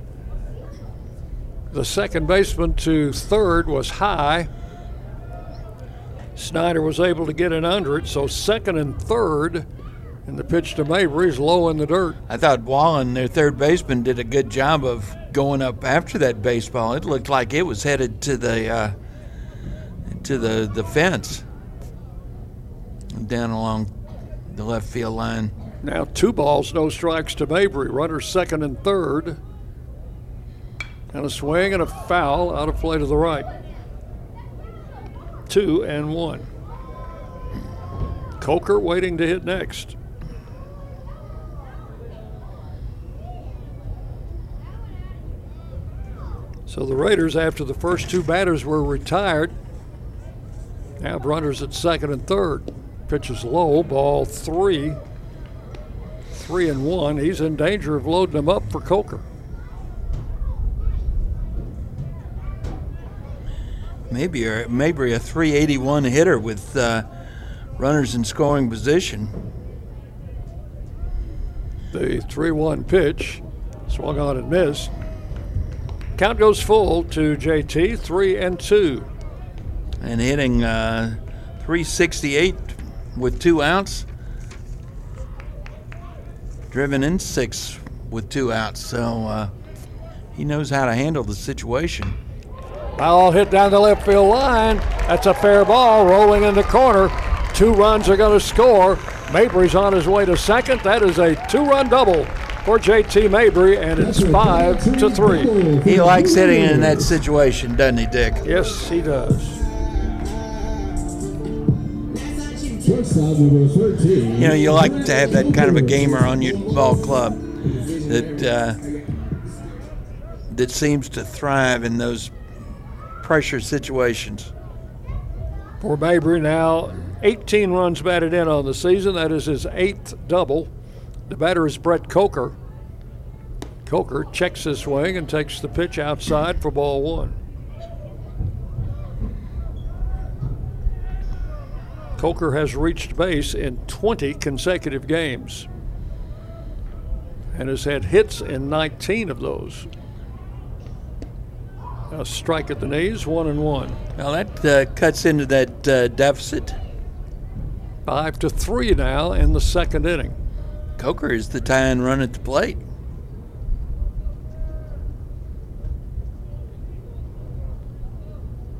the second baseman to third was high. Snyder was able to get in under it, so second and third, and the pitch to Mabry is low in the dirt. I thought Wallen, their third baseman, did a good job of going up after that baseball. It looked like it was headed to the uh, to the the fence down along the left field line. Now two balls, no strikes to Mabry. Runners second and third. And a swing and a foul out of play to the right. Two and one. Coker waiting to hit next. So the Raiders, after the first two batters were retired, now runners at second and third. Pitches low, ball three. Three and one. He's in danger of loading them up for Coker. Maybe a, maybe a 381 hitter with uh, runners in scoring position. The 3 1 pitch swung on and missed. Count goes full to JT, 3 and 2. And hitting uh, 368 with two outs. Driven in six with two outs. So uh, he knows how to handle the situation. Ball hit down the left field line. That's a fair ball rolling in the corner. Two runs are going to score. Mabry's on his way to second. That is a two run double for JT Mabry, and it's five to three. He likes hitting in that situation, doesn't he, Dick? Yes, he does. You know, you like to have that kind of a gamer on your ball club that uh, that seems to thrive in those pressure situations. For Mabry now, 18 runs batted in on the season. That is his eighth double. The batter is Brett Coker. Coker checks his swing and takes the pitch outside for ball one. Coker has reached base in 20 consecutive games and has had hits in 19 of those. A strike at the knees, one and one. Now that uh, cuts into that uh, deficit. Five to three now in the second inning. Coker is the tying run at the plate.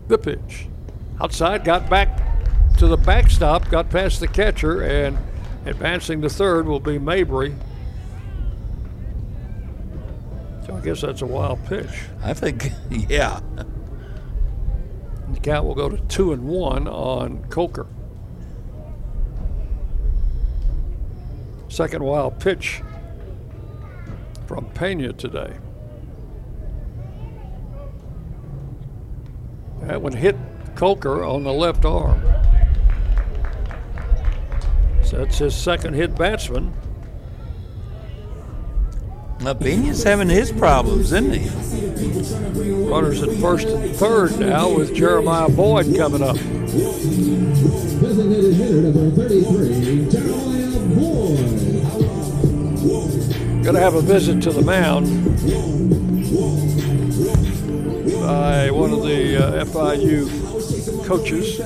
The pitch. Outside, got back to the backstop, got past the catcher, and advancing to third will be Mabry. So I guess that's a wild pitch. I think, yeah. The count will go to two and one on Coker. Second wild pitch from Pena today. That one hit Coker on the left arm. So that's his second hit batsman. Now, having his problems, isn't he? Runners at first and third now with Jeremiah Boyd coming up. Designated hitter number 33, Jeremiah Boyd. Going to have a visit to the mound by one of the uh, FIU coaches.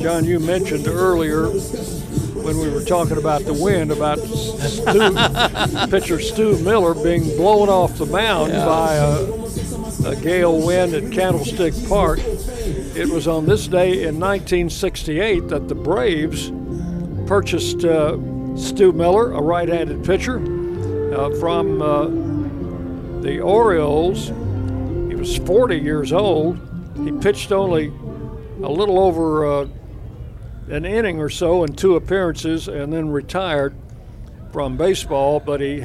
John, you mentioned earlier when we were talking about the wind about Stu, pitcher Stu Miller being blown off the mound Yeah. by a, a gale wind at Candlestick Park. It was on this day in 1968 that the Braves purchased uh, Stu Miller, a right-handed pitcher, uh, from uh, the Orioles. He was 40 years old. He pitched only a little over uh, an inning or so in two appearances and then retired from baseball, but he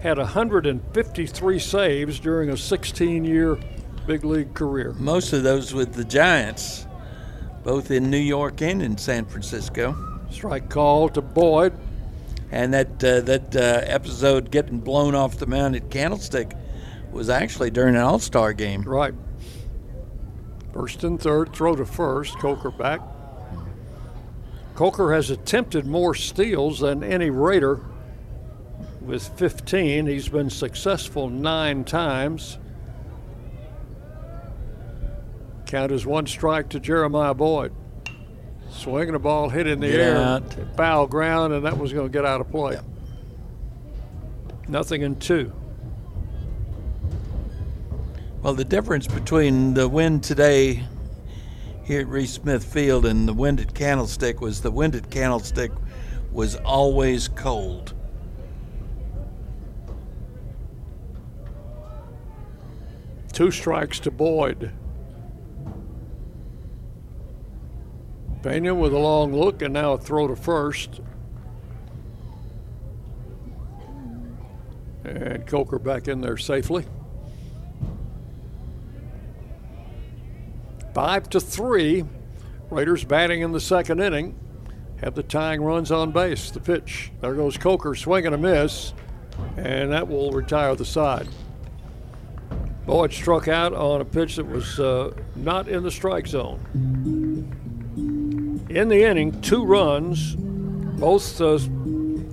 had 153 saves during a 16 year big league career. Most of those with the Giants, both in New York and in San Francisco. Strike call to Boyd. And that uh, that uh, episode getting blown off the mound at Candlestick was actually during an All Star game. Right. First and third, throw to first, Coker back. Coker has attempted more steals than any Raider with 15. He's been successful nine times. Count is one strike to Jeremiah Boyd. Swinging a ball hit in the Get air, out. foul ground, and that was going to get out of play. Nothing in two. Well, the difference between the wind today here at Reese Smith Field, and the wind at Candlestick was the wind at Candlestick was always cold. Two strikes to Boyd. Pena with a long look and now a throw to first. And Coker back in there safely. Five to three. Raiders batting in the second inning. Have the tying runs on base. The pitch. There goes Coker swinging a miss. And that will retire the side. Boyd struck out on a pitch that was uh, not in the strike zone. In the inning, two runs, both uh,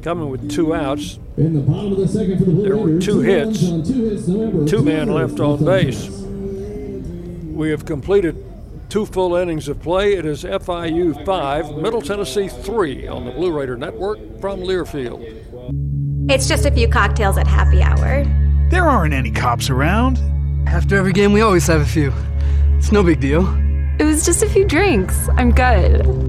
coming with two outs. In the bottom of the second for the Blue There were two hits, two hits, two two men left on base. We have completed two full innings of play. It is FIU 5, Middle Tennessee 3 on the Blue Raider Network from Learfield. It's just a few cocktails at happy hour. There aren't any cops around. After every game, we always have a few. It's no big deal. It was just a few drinks. I'm good.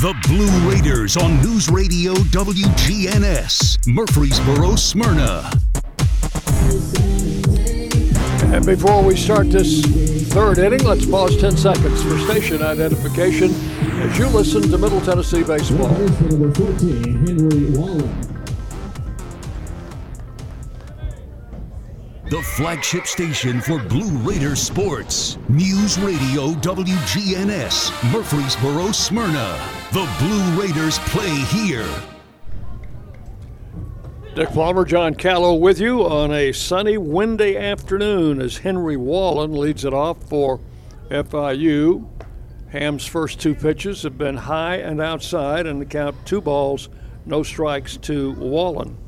The Blue Raiders on News Radio WGNS, Murfreesboro, Smyrna. And before we start this third inning, let's pause 10 seconds for station identification as you listen to Middle Tennessee Baseball. The flagship station for Blue Raider sports. News Radio WGNS, Murfreesboro, Smyrna. The Blue Raiders play here. Dick Palmer, John Callow with you on a sunny, windy afternoon as Henry Wallen leads it off for FIU. Ham's first two pitches have been high and outside, and the count two balls, no strikes to Wallen.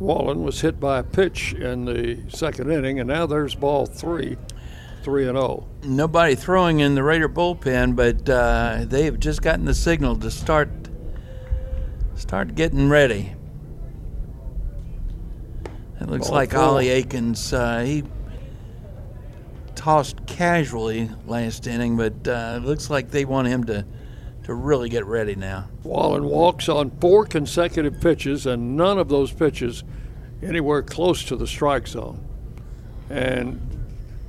Wallen was hit by a pitch in the second inning, and now there's ball three, three and oh. Nobody throwing in the Raider bullpen, but uh, they've just gotten the signal to start start getting ready. It looks Ball like four. Ollie Aikens. Uh, he tossed casually last inning, but uh, it looks like they want him to to really get ready now. Wallen walks on four consecutive pitches, and none of those pitches anywhere close to the strike zone. And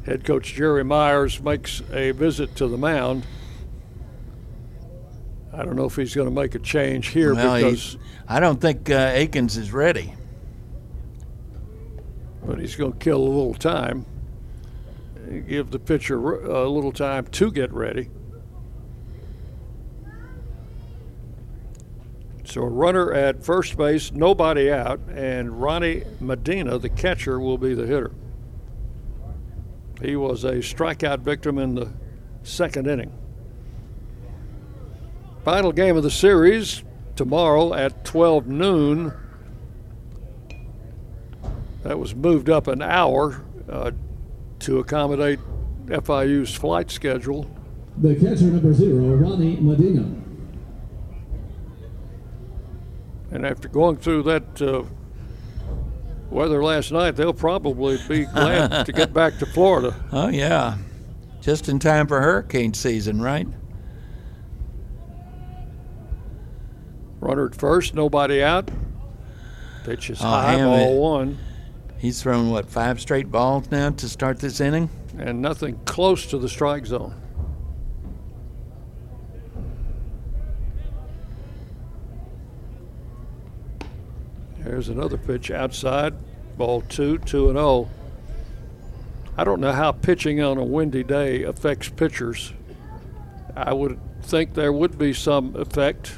head coach Jerry Myers makes a visit to the mound. I don't know if he's going to make a change here Well, because, I don't think uh, Aikens is ready. but he's going to kill a little time, give the pitcher a little time to get ready. So a runner at first base, nobody out, and Ronnie Medina, the catcher, will be the hitter. He was a strikeout victim in the second inning. Final game of the series tomorrow at 12 noon. That was moved up an hour uh, to accommodate FIU's flight schedule. The catcher number zero, Ronnie Medina. And after going through that uh, weather last night, they'll probably be glad to get back to Florida. Oh yeah, just in time for hurricane season, right? Runner at first, nobody out. Pitch is Oh, high, ball one, He's thrown what five straight balls now to start this inning. and nothing close to the strike zone. There's another pitch outside. Ball two, two and oh. I don't know how pitching on a windy day affects pitchers. I would think there would be some effect.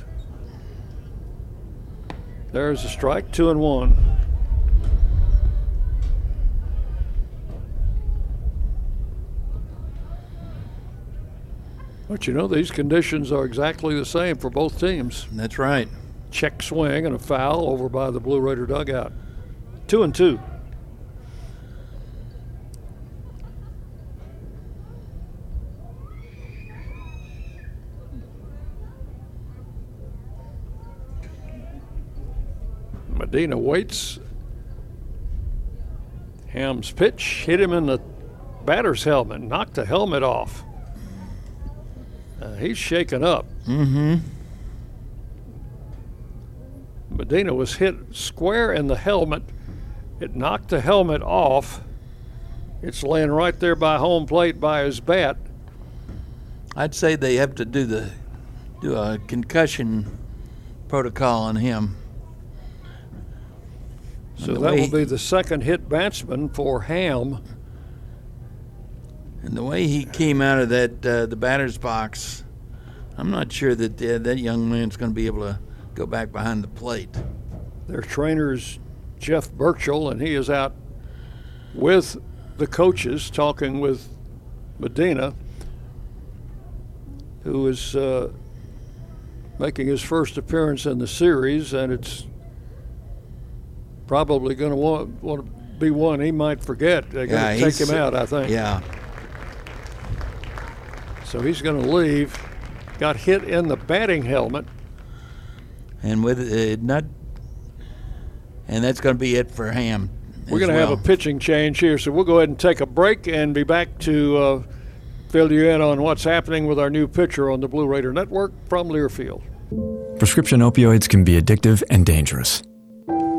There's a strike, two and one. But you know, these conditions are exactly the same for both teams. That's right. Check swing and a foul over by the Blue Raider dugout. Two and two. Medina waits. Ham's pitch hit him in the batter's helmet, knocked the helmet off. Uh, he's shaken up. Mm-hmm. Medina was hit square in the helmet. It knocked the helmet off. It's laying right there by home plate by his bat. I'd say they have to do the do a concussion protocol on him. So that will be the second hit batsman for Ham. And the way he came out of that uh, the batter's box, I'm not sure that uh, that young man's going to be able to go back behind the plate. Their trainer's Jeff Burchell, and he is out with the coaches talking with Medina, who is uh, making his first appearance in the series, and it's probably going to want, want to be one he might forget. They're going Yeah, to take him out, I think. Yeah. So he's going to leave. Got hit in the batting helmet. And with uh, not, and that's going to be it for Ham. We're going to have a pitching change here, so we'll go ahead and take a break and be back to uh, fill you in on what's happening with our new pitcher on the Blue Raider Network from Learfield. Prescription opioids can be addictive and dangerous.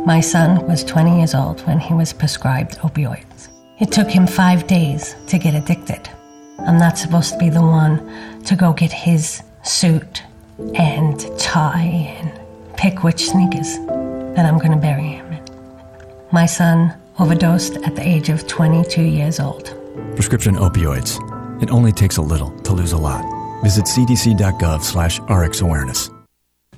My son was 20 years old when he was prescribed opioids. It took him five days to get addicted. I'm not supposed to be the one to go get his suit and tie and pick which sneakers that I'm going to bury him in. My son overdosed at the age of 22 years old. Prescription opioids. It only takes a little to lose a lot. Visit cdc.gov slash rxawareness.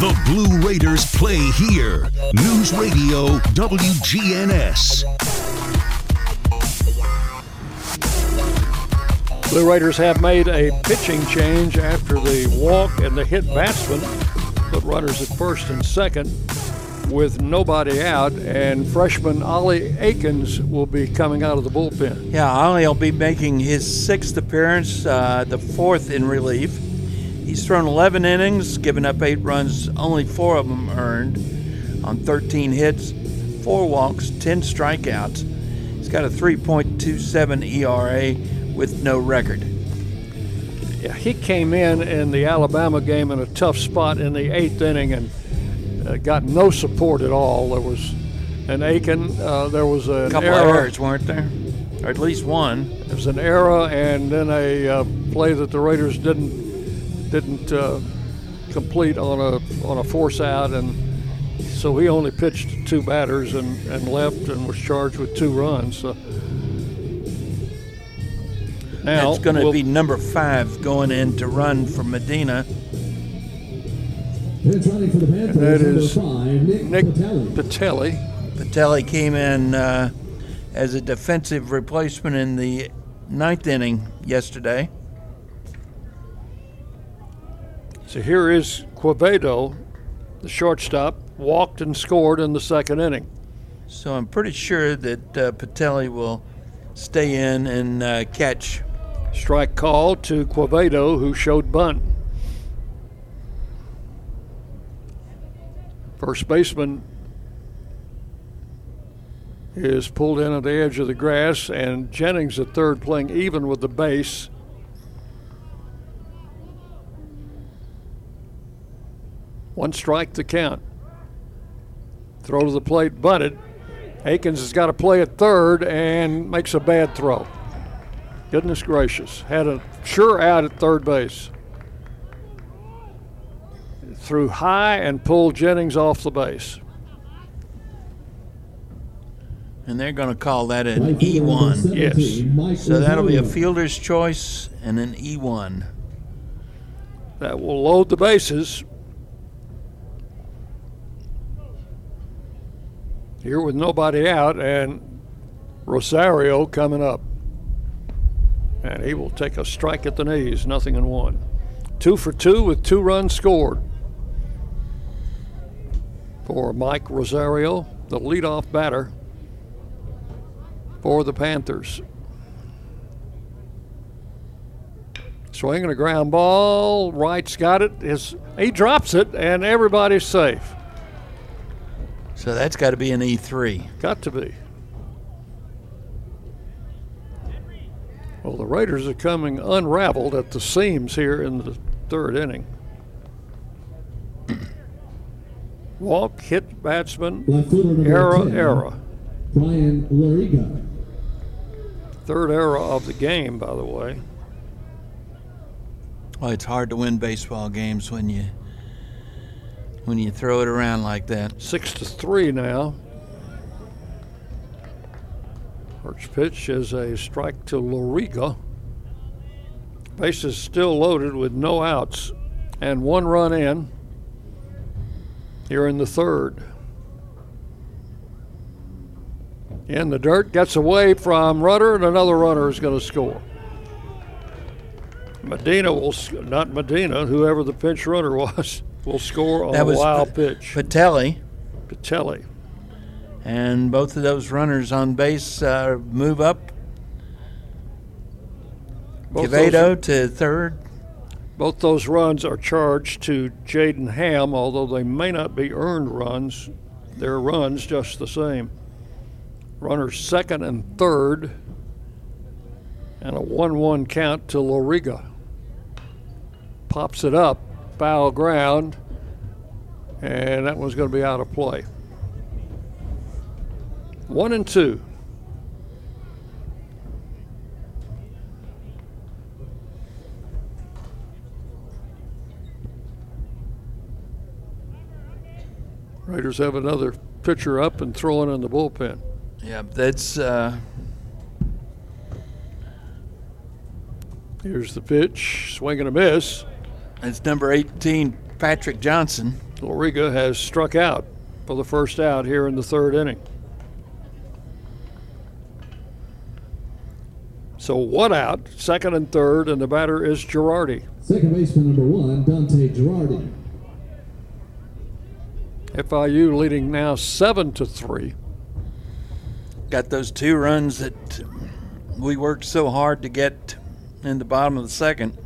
The Blue Raiders play here. News Radio WGNS. Blue Raiders have made a pitching change after the walk and the hit batsman put runners at first and second with nobody out, and freshman Ollie Akins will be coming out of the bullpen. Yeah, Ollie will be making his sixth appearance, uh, the fourth in relief. He's thrown 11 innings, given up eight runs, only four of them earned on 13 hits, four walks, 10 strikeouts. He's got a 3.27 ERA with no record. Yeah, he came in in the Alabama game in a tough spot in the eighth inning and got no support at all. There was an Aiken, uh, there was a couple of errors, weren't there? Or at least one. There was an error and then a uh, play that the Raiders didn't didn't uh, complete on a on a force out, and so he only pitched two batters and, and left and was charged with two runs. So now it's going to we'll- be number five going in to run for Medina. And that five, Nick, Nick Patelli. Patelli. Patelli came in uh, as a defensive replacement in the ninth inning yesterday. So here is Quevedo, the shortstop, walked and scored in the second inning. So I'm pretty sure that uh, Patelli will stay in and uh, catch. Strike call to Quevedo, who showed bunt. First baseman is pulled in at the edge of the grass, and Jennings at third playing even with the base. One strike to count. Throw to the plate, bunted. Akins has got to play at third and makes a bad throw. Goodness gracious. Had a sure out at third base. Threw high and pulled Jennings off the base. And they're going to call that an E1. Yes. So that'll be a fielder's choice and an E E1. That will load the bases. Here with nobody out and Rosario coming up. And he will take a strike at the knees, nothing in one. Two for two with two runs scored for Mike Rosario, the leadoff batter for the Panthers. Swinging a ground ball, Wright's got it. His, he drops it, and everybody's safe. So that's got to be an E3. Got to be. Well, the Raiders are coming unraveled at the seams here in the third inning. Walk, hit batsman, error, error. Brian Loriga. Third error of the game, by the way. Well, it's hard to win baseball games when you when you throw it around like that. Six to three now. First pitch is a strike to Loriga. Bases still loaded with no outs and one run in here in the third. In the dirt, gets away from Rudder, and another runner is going to score. Medina will, not Medina, whoever the pinch runner was, will score on that a was wild P- pitch. Patelli. Patelli. And both of those runners on base uh, move up. Both Quevedo to third. Both those runs are charged to Jaden Ham, although they may not be earned runs. They're runs just the same. Runners second and third, and a 1 1 count to Loriga. Pops it up, foul ground, and that one's going to be out of play. One and two. Raiders have another pitcher up and throwing in the bullpen. Yeah, that's uh, Here's the pitch, swing and a miss. It's number 18, Patrick Johnson. Loriga has struck out for the first out here in the third inning. So one out, second and third, and the batter is Girardi. Second baseman number one, Dante Girardi. FIU leading now seven to three. Got those two runs that we worked so hard to get in the bottom of the second.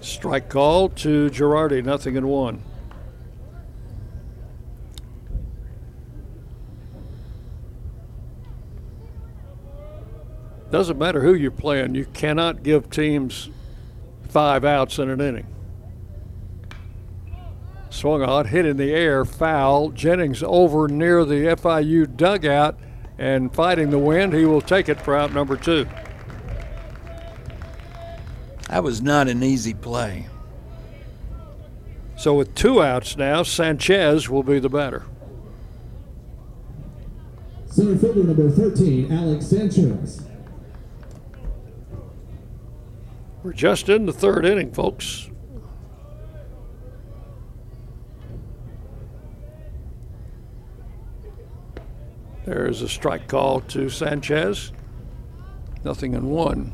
Strike call to Girardi, nothing in one. Doesn't matter who you're playing, you cannot give teams five outs in an inning. Swung on, hit in the air, foul. Jennings over near the FIU dugout and fighting the wind. He will take it for out number two. That was not an easy play. So with two outs now, Sanchez will be the batter. Center fielder number 13, Alex Sanchez. We're just in the third inning, folks. There's a strike call to Sanchez. Nothing in one.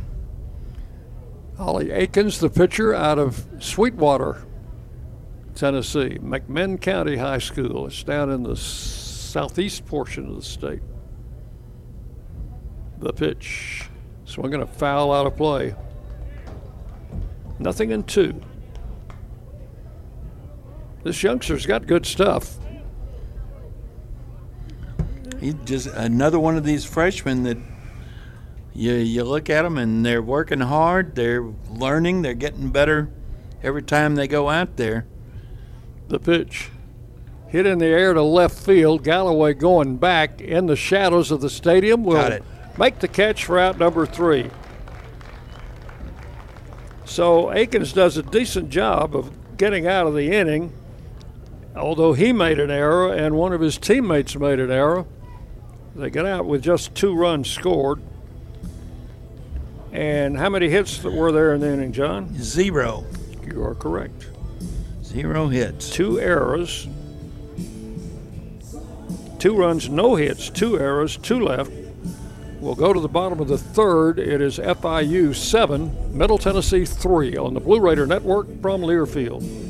Ollie Akins, the pitcher out of Sweetwater, Tennessee, McMinn County High School. It's down in the southeast portion of the state. The pitch. So I'm going to foul out of play. Nothing in two. This youngster's got good stuff. He's just another one of these freshmen that you you look at them and they're working hard, they're learning, they're getting better every time they go out there. The pitch hit in the air to left field. Galloway going back in the shadows of the stadium will make the catch for out number three. So Akins does a decent job of getting out of the inning, although he made an error and one of his teammates made an error. They got out with just two runs scored. And how many hits were there in the inning, John? Zero. You are correct. Zero hits. Two errors. Two runs, no hits, two errors, two left. We'll go to the bottom of the third. It is FIU 7, Middle Tennessee 3 on the Blue Raider Network from Learfield.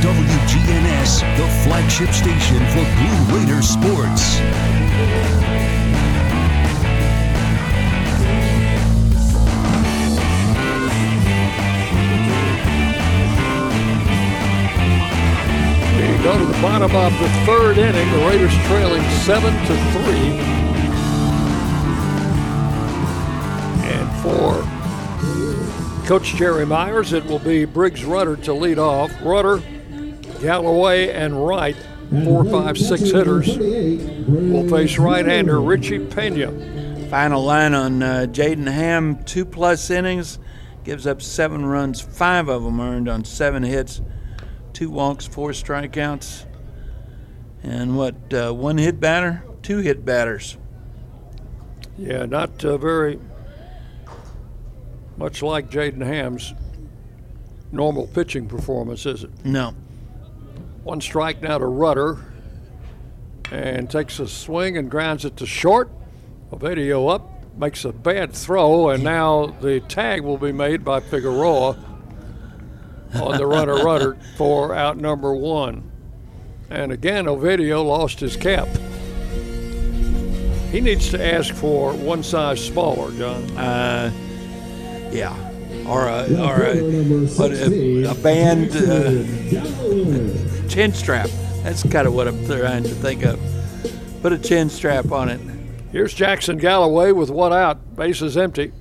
WGNS, the flagship station for Blue Raider sports. We go to the bottom of the third inning. The Raiders trailing seven to three. And for Coach Jerry Myers, it will be Briggs Rudder to lead off. Rudder, Galloway, and Wright, four, five, six hitters, will face right-hander Richie Pena. Final line on uh, Jaden Ham, two plus innings, gives up seven runs, five of them earned on seven hits, two walks, four strikeouts, and what, uh, one hit batter, two hit batters. Yeah, not uh, very much like Jaden Ham's normal pitching performance, is it? No. One strike now to Rudder, and takes a swing and grounds it to short. Quevedo up, makes a bad throw, and now the tag will be made by Figueroa on the runner Rudder for out number one. And again, Quevedo lost his cap. He needs to ask for one size smaller, John. Uh, yeah. Or a, or a, what, a, a band uh, chin strap. That's kind of what I'm trying to think of. Put a chin strap on it. Here's Jackson Galloway with one out, bases empty.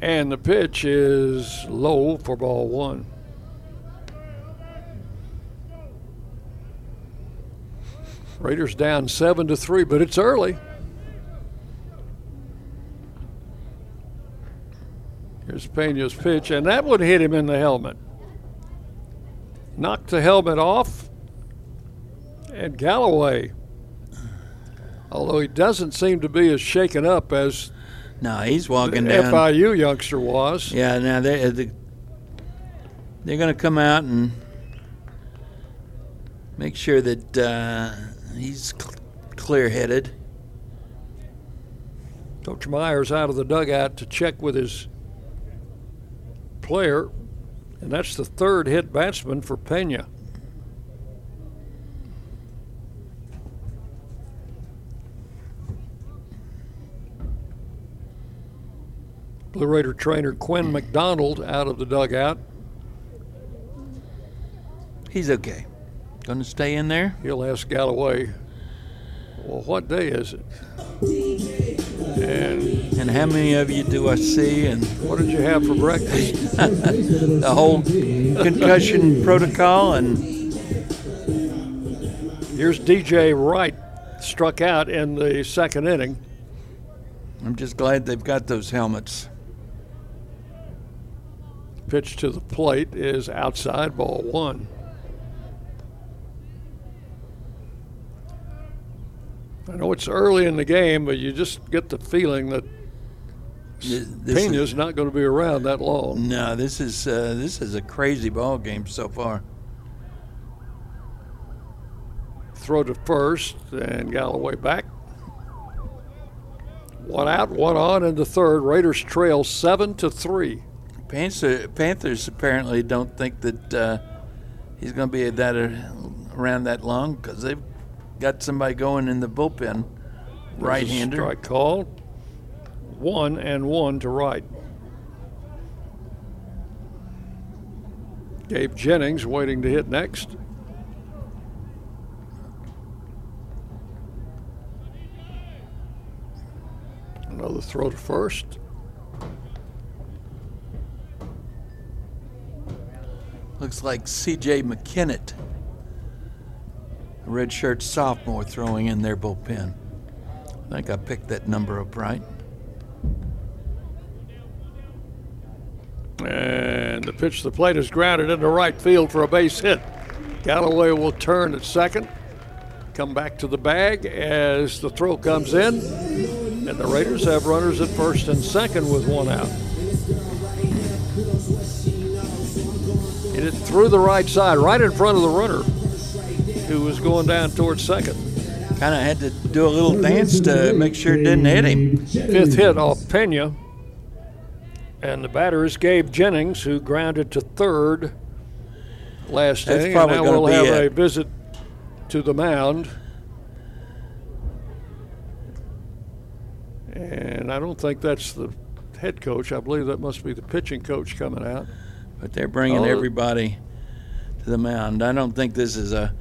And the pitch is low for ball one. Raiders down seven to three, but it's early. Here's Pena's pitch, and that would hit him in the helmet. Knocked the helmet off, and Galloway, although he doesn't seem to be as shaken up as No, he's walking the down. FIU youngster was. Yeah, now they're they're going to come out and make sure that uh, he's cl- clear-headed. Coach Myers out of the dugout to check with his player, and that's the third hit batsman for Pena. Blue Raider trainer Quinn McDonald out of the dugout. He's okay. Going to stay in there. He'll ask Galloway, well, what day is it? And And how many of you do I see? And what did you have for breakfast? the whole concussion protocol and Here's DJ Wright, struck out in the second inning. I'm just glad they've got those helmets. Pitch to the plate is outside, ball one. I know it's early in the game, but you just get the feeling that This Pena's not going to be around that long. No, this is uh, this is a crazy ball game so far. Throw to first, and Galloway back. One out, one on in the third. Raiders trail seven to three. Panther, Panthers apparently don't think that uh, he's going to be that uh, around that long because they've got somebody going in the bullpen, Wright-hander. Strike call. One and one to right. Gabe Jennings waiting to hit next. Another throw to first. Looks like C.J. McKinnett, redshirt sophomore, throwing in their bullpen. I think I picked that number up right. And the pitch to the plate is grounded into right field for a base hit. Galloway will turn at second, come back to the bag as the throw comes in, and the Raiders have runners at first and second with one out. Hit it through the right side, right in front of the runner, who was going down towards second. Kind of had to do a little dance to make sure it didn't hit him. Fifth hit off Pena. And the batter is Gabe Jennings, who grounded to third last That's inning. probably and now we'll have it. a visit to the mound. And I don't think that's the head coach. I believe that must be the pitching coach coming out. But they're bringing Oh. everybody to the mound. I don't think this is a.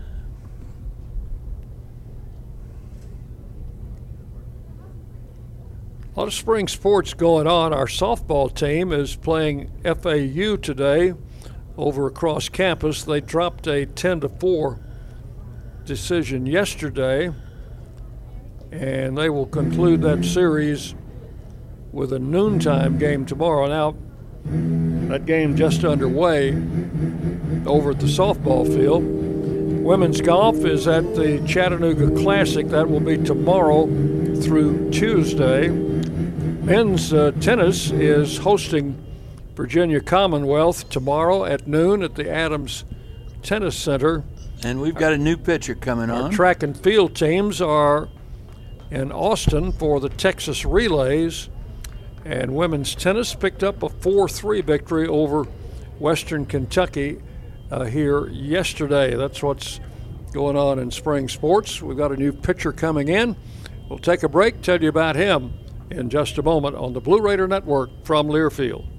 A lot of spring sports going on. Our softball team is playing FAU today over across campus. They dropped a 10 to 4 decision yesterday, and they will conclude that series with a noontime game tomorrow. Now, that game just underway over at the softball field. Women's golf is at the Chattanooga Classic. That will be tomorrow through Tuesday. Men's uh, tennis is hosting Virginia Commonwealth tomorrow at noon at the Adams Tennis Center. And we've got a new pitcher coming Our on. track and field teams are in Austin for the Texas Relays. And women's tennis picked up a 4 3 victory over Western Kentucky uh, here yesterday. That's what's going on in spring sports. We've got a new pitcher coming in. We'll take a break, tell you about him in just a moment on the Blue Raider Network from Learfield.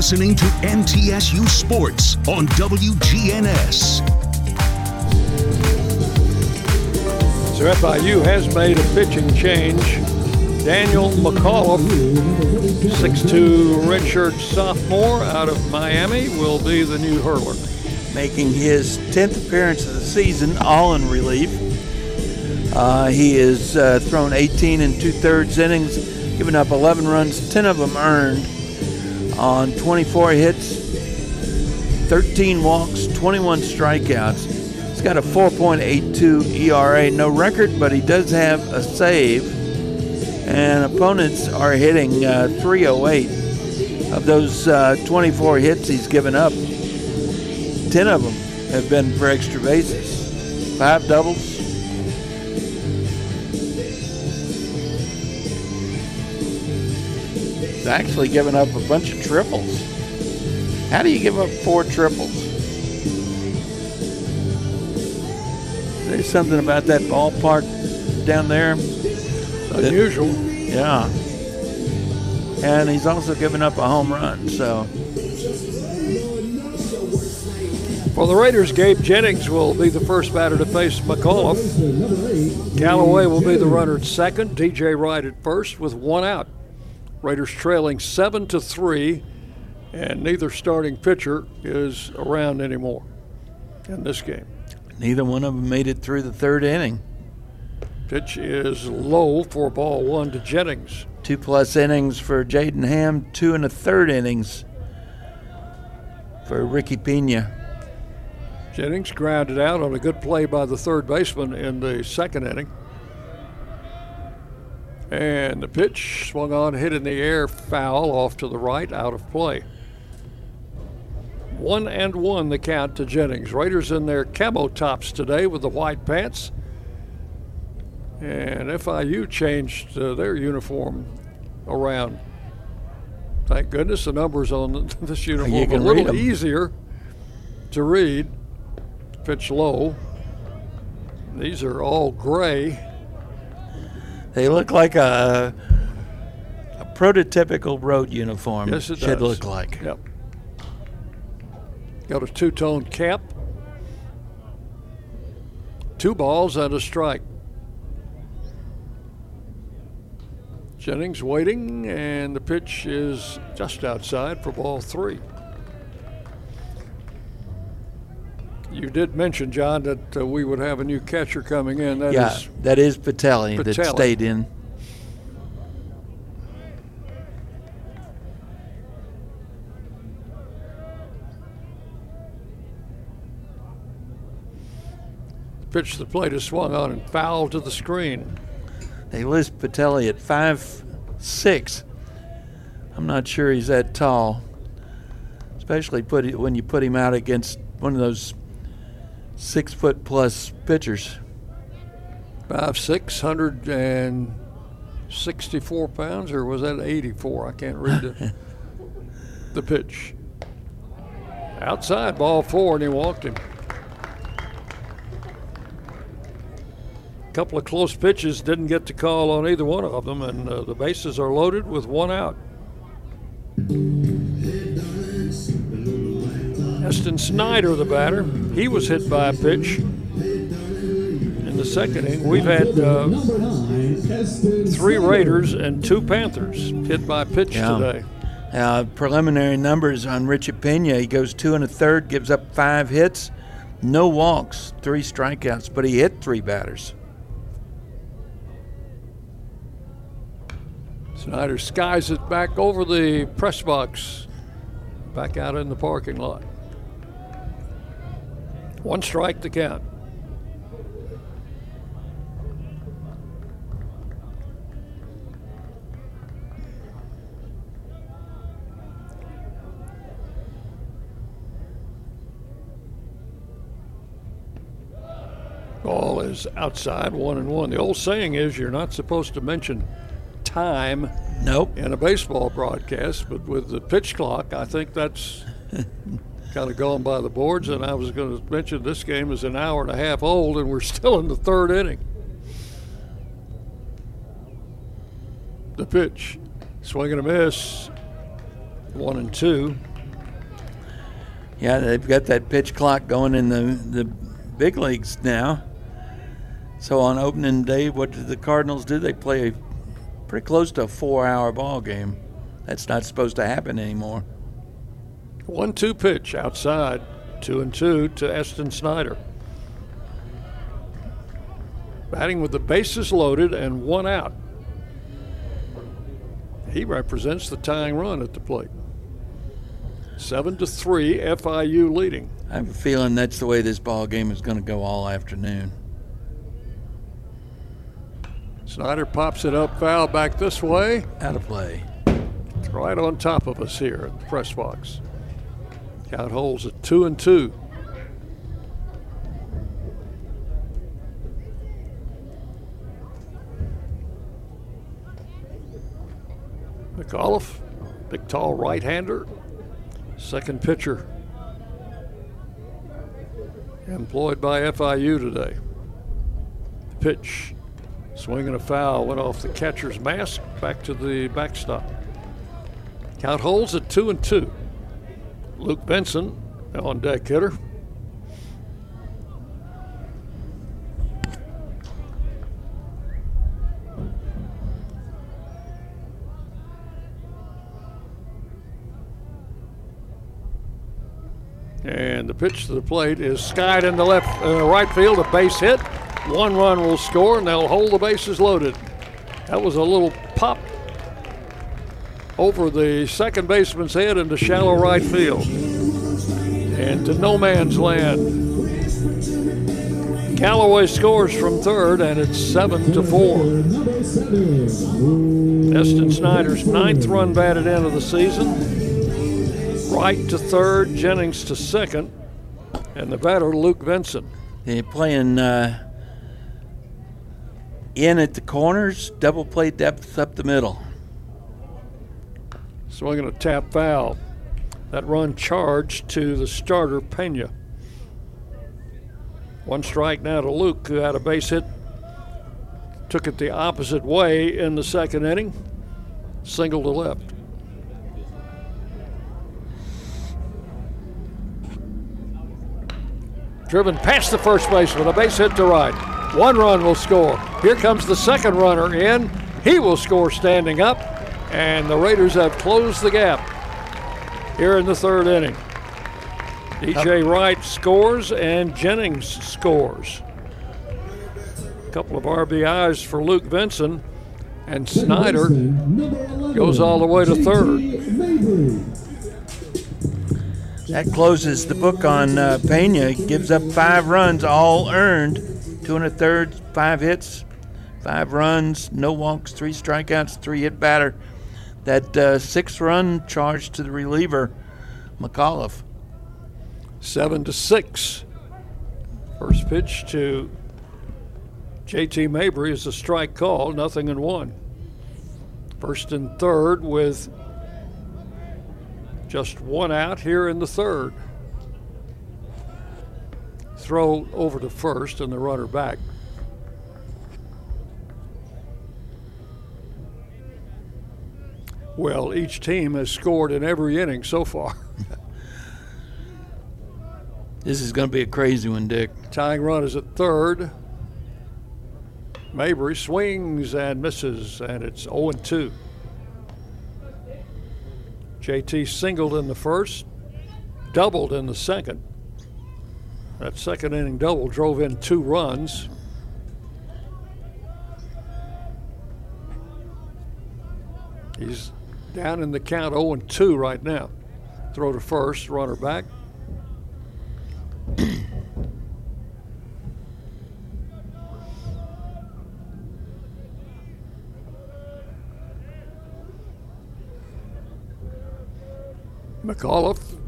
Listening to MTSU Sports on WGNS. So FIU has made a pitching change. Daniel McAuliffe, 6'2 redshirt sophomore out of Miami, will be the new hurler. Making his 10th appearance of the season, all in relief. Uh, he has uh, thrown 18 and two thirds innings, given up 11 runs, 10 of them earned on 24 hits, 13 walks, 21 strikeouts. He's got a 4.82 ERA, no record, but he does have a save. And opponents are hitting uh, 308. Of those uh, 24 hits he's given up, 10 of them have been for extra bases, five doubles, actually given up a bunch of triples. How do you give up four triples? There's something about that ballpark down there. It's unusual. Yeah. And he's also given up a home run, so. For the Raiders, Gabe Jennings will be the first batter to face McCullough. Galloway will be the runner at second. DJ Wright at first with one out. Raiders trailing seven to three, and neither starting pitcher is around anymore in this game. Neither one of them made it through the third inning. Pitch is low for ball one to Jennings. Two plus innings for Jaden Ham, two and a third innings for Ricky Pena. Jennings grounded out on a good play by the third baseman in the second inning. And the pitch swung on, hit in the air, foul off to the right, out of play. One and one the count to Jennings. Raiders in their camo tops today with the white pants. And FIU changed uh, their uniform around. Thank goodness the numbers on this uniform are a little easier to read. Pitch low. These are all gray. They look like a, a prototypical road uniform. Yes, it should does. look like. Yep. Got a two tone cap. Two balls and a strike. Jennings waiting, and the pitch is just outside for ball three. You did mention, John, that uh, we would have a new catcher coming in. That is yeah, that is Patelli, that stayed in. pitch to the plate is swung on and foul to the screen. They list Patelli at five six. I'm not sure he's that tall, especially put it, when you put him out against one of those six foot plus pitchers. Five six hundred and sixty-four pounds, or was that eighty-four? I can't read the, the pitch. Outside, ball four, and he walked him. A Couple of close pitches, didn't get the call on either one of them, and uh, the bases are loaded with one out. Eston Snyder, the batter, he was hit by a pitch in the second inning. We've had uh, three Raiders and two Panthers hit by pitch Yeah. today. Uh, preliminary numbers on Richard Pena. He goes two and a third, gives up five hits, no walks, three strikeouts, but he hit three batters. Snyder skies it back over the press box, back out in the parking lot. One strike to count. Ball is outside, one and one. The old saying is you're not supposed to mention time Nope. in a baseball broadcast, but with the pitch clock, I think that's kind of going by the boards. And I was going to mention this game is an hour and a half old, and we're still in the third inning. The pitch, swing and a miss, one and two. Yeah, they've got that pitch clock going in the, the big leagues now. So on opening day, what do the Cardinals do? They play a, pretty close to a four-hour ball game. That's not supposed to happen anymore. One two pitch outside, two and two to Eston Snyder. batting with the bases loaded and one out. He represents the tying run at the plate. Seven to three, FIU leading. I have a feeling that's the way this ball game is going to go all afternoon. Snyder pops it up, foul back this way. Out of play. It's right on top of us here at the press box. Count holds at two and two. McAuliffe, big tall right hander, second pitcher employed by FIU today. The pitch, swinging a foul, went off the catcher's mask back to the backstop. Count holds at two and two. Luke Benson on deck hitter. And the pitch to the plate is skied in the left, uh, right field, a base hit. One run will score, and they'll hold the bases loaded. That was a little pop over the second baseman's head into shallow right field. And to no man's land. Galloway scores from third, and it's seven to four. Eston Snyder's ninth run batted in of the season. Wright to third, Jennings to second, and the batter Luke Benson. They're playing uh, in at the corners, double play depth up the middle. Swinging to tap foul. That run charged to the starter Pena. One strike now to Luke, who had a base hit. Took it the opposite way in the second inning. Single to left. Driven past the first baseman, a base hit to right. One run will score. Here comes the second runner in. He will score standing up, and the Raiders have closed the gap here in the third inning. DJ Wright scores and Jennings scores. A couple of RBIs for Luke Benson, and Snyder goes all the way to third. That closes the book on uh, Pena. Gives up five runs, all earned. Two and a third, five hits, five runs, no walks, three strikeouts, three hit batter. That uh, six run charge to the reliever, McAuliffe. Seven to six. First pitch to JT Mabry is a strike call, nothing in one. First and third with just one out here in the third. Throw over to first and the runner back. Well, each team has scored in every inning so far. this is going to be a crazy one, Dick. Tying run is at third. Mabry swings and misses, and it's 0 2. JT singled in the first, doubled in the second. That second inning double drove in two runs. He's down in the count 0 2 right now. Throw to first, runner back. McAuliffe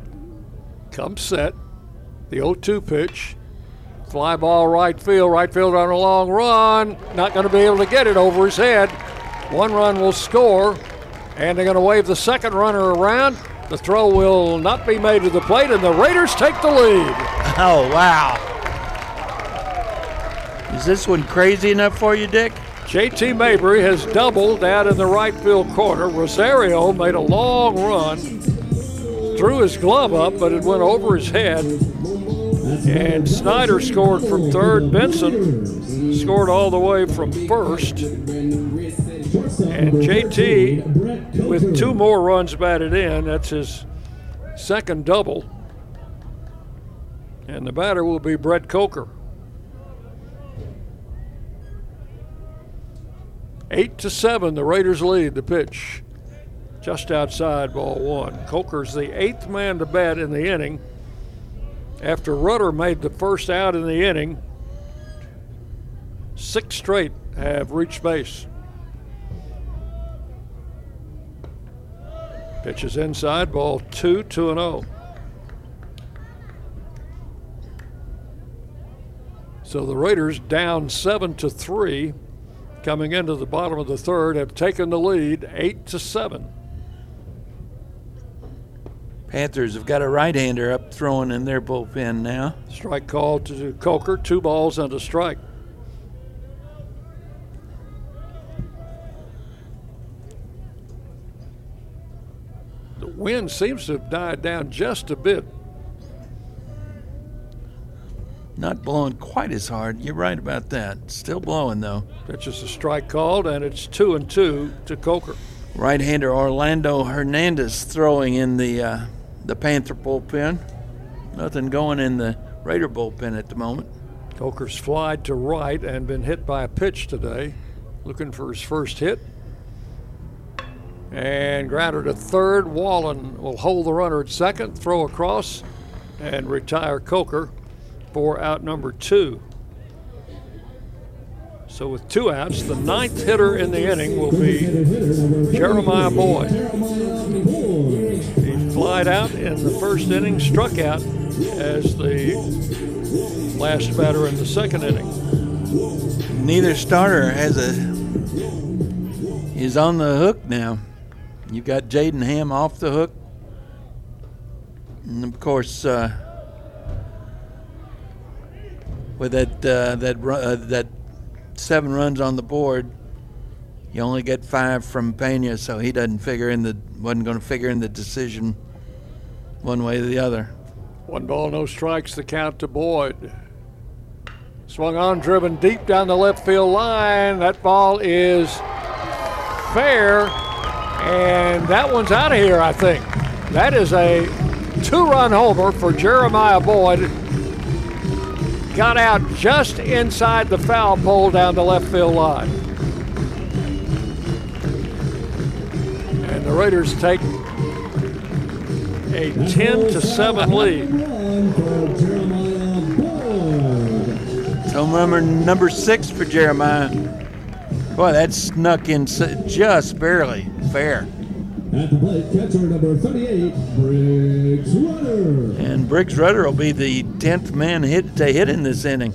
comes set. The 0 2 pitch. Fly ball right field. Right fielder on a long run. Not going to be able to get it over his head. One run will score. And they're going to wave the second runner around. The throw will not be made to the plate, and the Raiders take the lead. Oh, wow. Is this one crazy enough for you, Dick? JT Mabry has doubled out in the right field corner. Rosario made a long run threw his glove up, but it went over his head. And Snyder scored from third. Benson scored all the way from first. And JT, with two more runs batted in, that's his second double. And the batter will be Brett Coker. Eight to seven, the Raiders lead the pitch. Just outside ball one. Coker's the eighth man to bat in the inning. After Rudder made the first out in the inning, six straight have reached base. Pitches inside, ball two, two and oh. So the Raiders down seven to three, coming into the bottom of the third, have taken the lead eight to seven. Panthers have got a right-hander up throwing in their bullpen now. Strike call to Coker, two balls and a strike. Wind seems to have died down just a bit. Not blowing quite as hard. You're right about that. Still blowing though. Pitch just a strike called, and it's two and two to Coker. Right-hander Orlando Hernandez throwing in the uh, the Panther bullpen. Nothing going in the Raider bullpen at the moment. Coker's flied to right and been hit by a pitch today. Looking for his first hit. And grounded to third. Wallen will hold the runner at second, throw across, and retire Coker for out number two. So with two outs, the ninth hitter in the inning will be Jeremiah Boyd. He flied out in the first inning, struck out as the last batter in the second inning. Neither starter has a is on the hook now. You've got Jaden Ham off the hook, and of course, uh, with that uh, that uh, that seven runs on the board, you only get five from Pena, so he doesn't figure in the wasn't going to figure in the decision one way or the other. One ball, no strikes. The count to Boyd. Swung on, driven deep down the left field line. That ball is fair, and that one's out of here. I think that is a two-run homer for Jeremiah Boyd got out just inside the foul pole down the left field line. And the Raiders take a 10 to 7 lead. Home run number six for Jeremiah. Boy, that snuck in just barely. Fair. At the plate, catcher number 38, Briggs Rudder. And Briggs Rudder will be the 10th man hit to hit in this inning.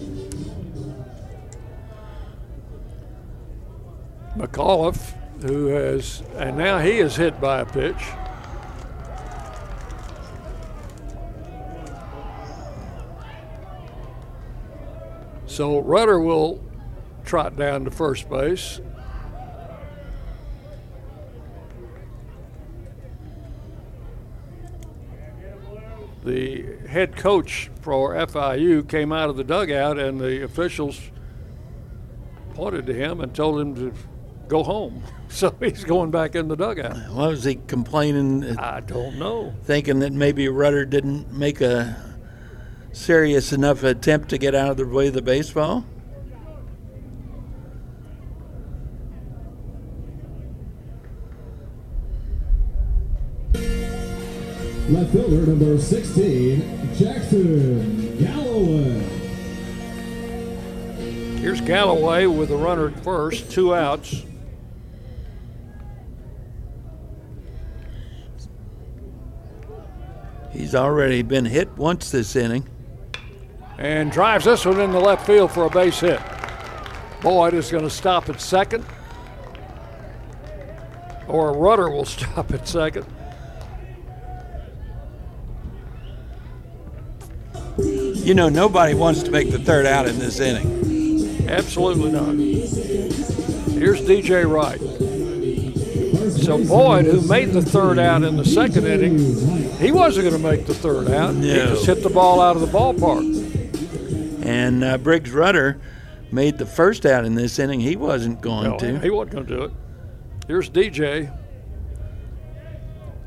McAuliffe, who has, and now he is hit by a pitch. So Rudder will trot down to first base. the head coach for FIU came out of the dugout, and the officials pointed to him and told him to go home. So he's going back in the dugout. What was he complaining? Uh, I don't know. Thinking that maybe Rudder didn't make a serious enough attempt to get out of the way of the baseball? Left fielder number 16, Jackson Galloway. Here's Galloway with a runner at first, two outs. He's already been hit once this inning. And drives this one in the left field for a base hit. Boyd is going to stop at second. Or a Rudder will stop at second. You know, nobody wants to make the third out in this inning. Absolutely not. Here's DJ Wright. So Boyd, who made the third out in the second inning, he wasn't going to make the third out. No. He just hit the ball out of the ballpark. And uh, Briggs Rudder made the first out in this inning. He wasn't going No, to. He wasn't going to do it. Here's DJ.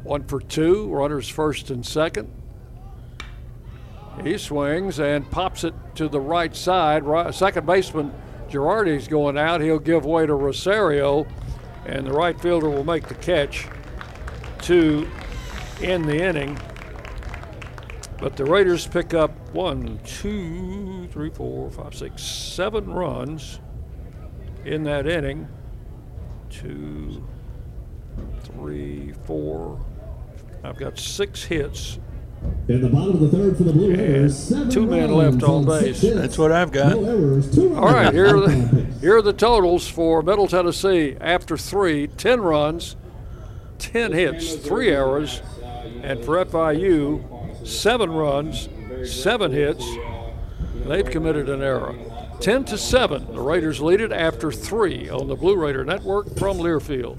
One for two. Runners first and second. He swings and pops it to the right side. Second baseman Girardi's going out. He'll give way to Rosario, and the right fielder will make the catch to end the inning. But the Raiders pick up one, two, three, four, five, six, seven runs in that inning. Two, three, four. I've got six hits. In the bottom of the third for the Blue Raiders, two men left on base. That's what I've got. No errors, two All right, here are, the, here are the totals for Middle Tennessee after three 10 runs, 10 hits, three errors, and for FIU, seven runs, seven hits. They've committed an error. 10 to 7, the Raiders lead it after three on the Blue Raider Network from Learfield.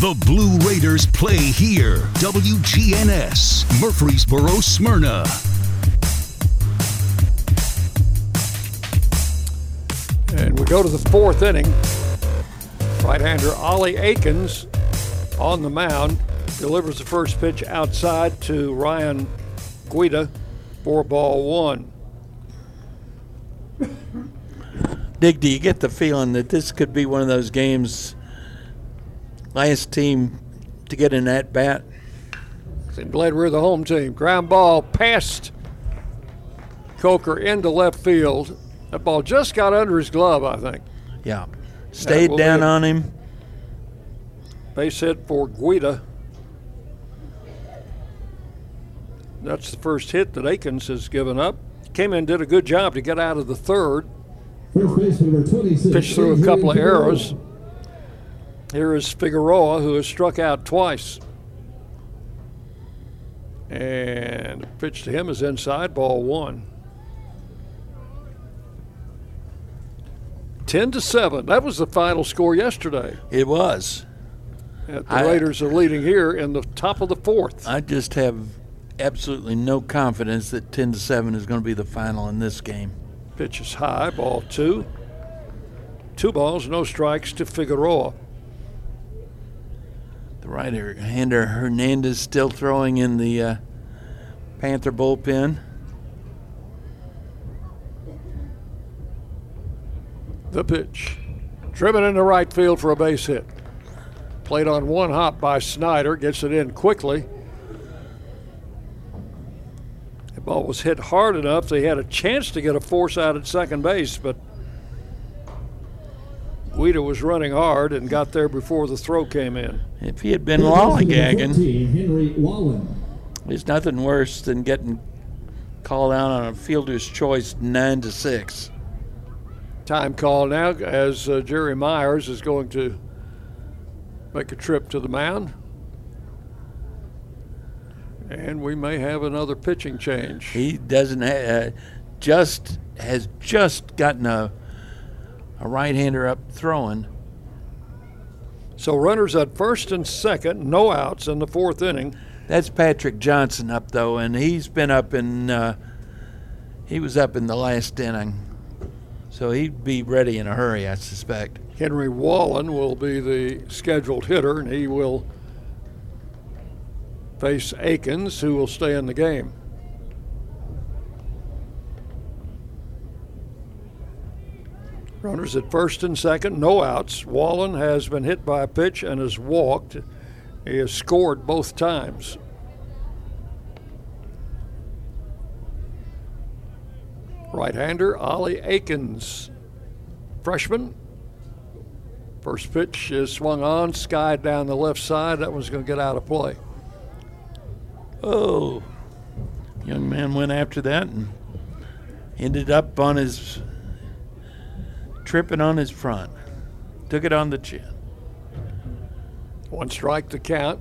The Blue Raiders play here. WGNS, Murfreesboro, Smyrna. And we go to the fourth inning. Right-hander Ollie Akins on the mound delivers the first pitch outside to Ryan Guida for ball one. Dig, do you get the feeling that this could be one of those games last team to get in that bat. I'm glad we're the home team. Ground ball past Coker into left field. That ball just got under his glove, I think. Yeah. Stayed down on him. Base hit for Guida. That's the first hit that Akins has given up. Came in, did a good job to get out of the third. First baseman number 26. Pitched through a couple of arrows. Here is Figueroa, who has struck out twice. And the pitch to him is inside, ball one. 10 to 7. That was the final score yesterday. It was. the I, Raiders are leading here in the top of the fourth. I just have absolutely no confidence that 10 to 7 is going to be the final in this game. Pitch is high, ball two. Two balls, no strikes to Figueroa. The right hander Hernandez still throwing in the uh, Panther bullpen. The pitch. Driven into right field for a base hit. Played on one hop by Snyder, gets it in quickly. The ball was hit hard enough they had a chance to get a force out at second base, but Guida was running hard and got there before the throw came in. If he had been lollygagging, there's nothing worse than getting called out on a fielder's choice nine to six. Time call now as uh, Jerry Myers is going to make a trip to the mound. And we may have another pitching change. He doesn't ha- uh, just has just gotten a a right-hander up throwing. So runners at first and second, no outs in the fourth inning. That's Patrick Johnson up though, and he's been up in. Uh, he was up in the last inning, so he'd be ready in a hurry, I suspect. Henry Wallen will be the scheduled hitter, and he will face Akins, who will stay in the game. Runners at first and second, no outs. Wallen has been hit by a pitch and has walked. He has scored both times. Right hander, Ollie Akins. Freshman. First pitch is swung on, skied down the left side. That one's going to get out of play. Oh, young man went after that and ended up on his tripping on his front. Took it on the chin. One strike to count.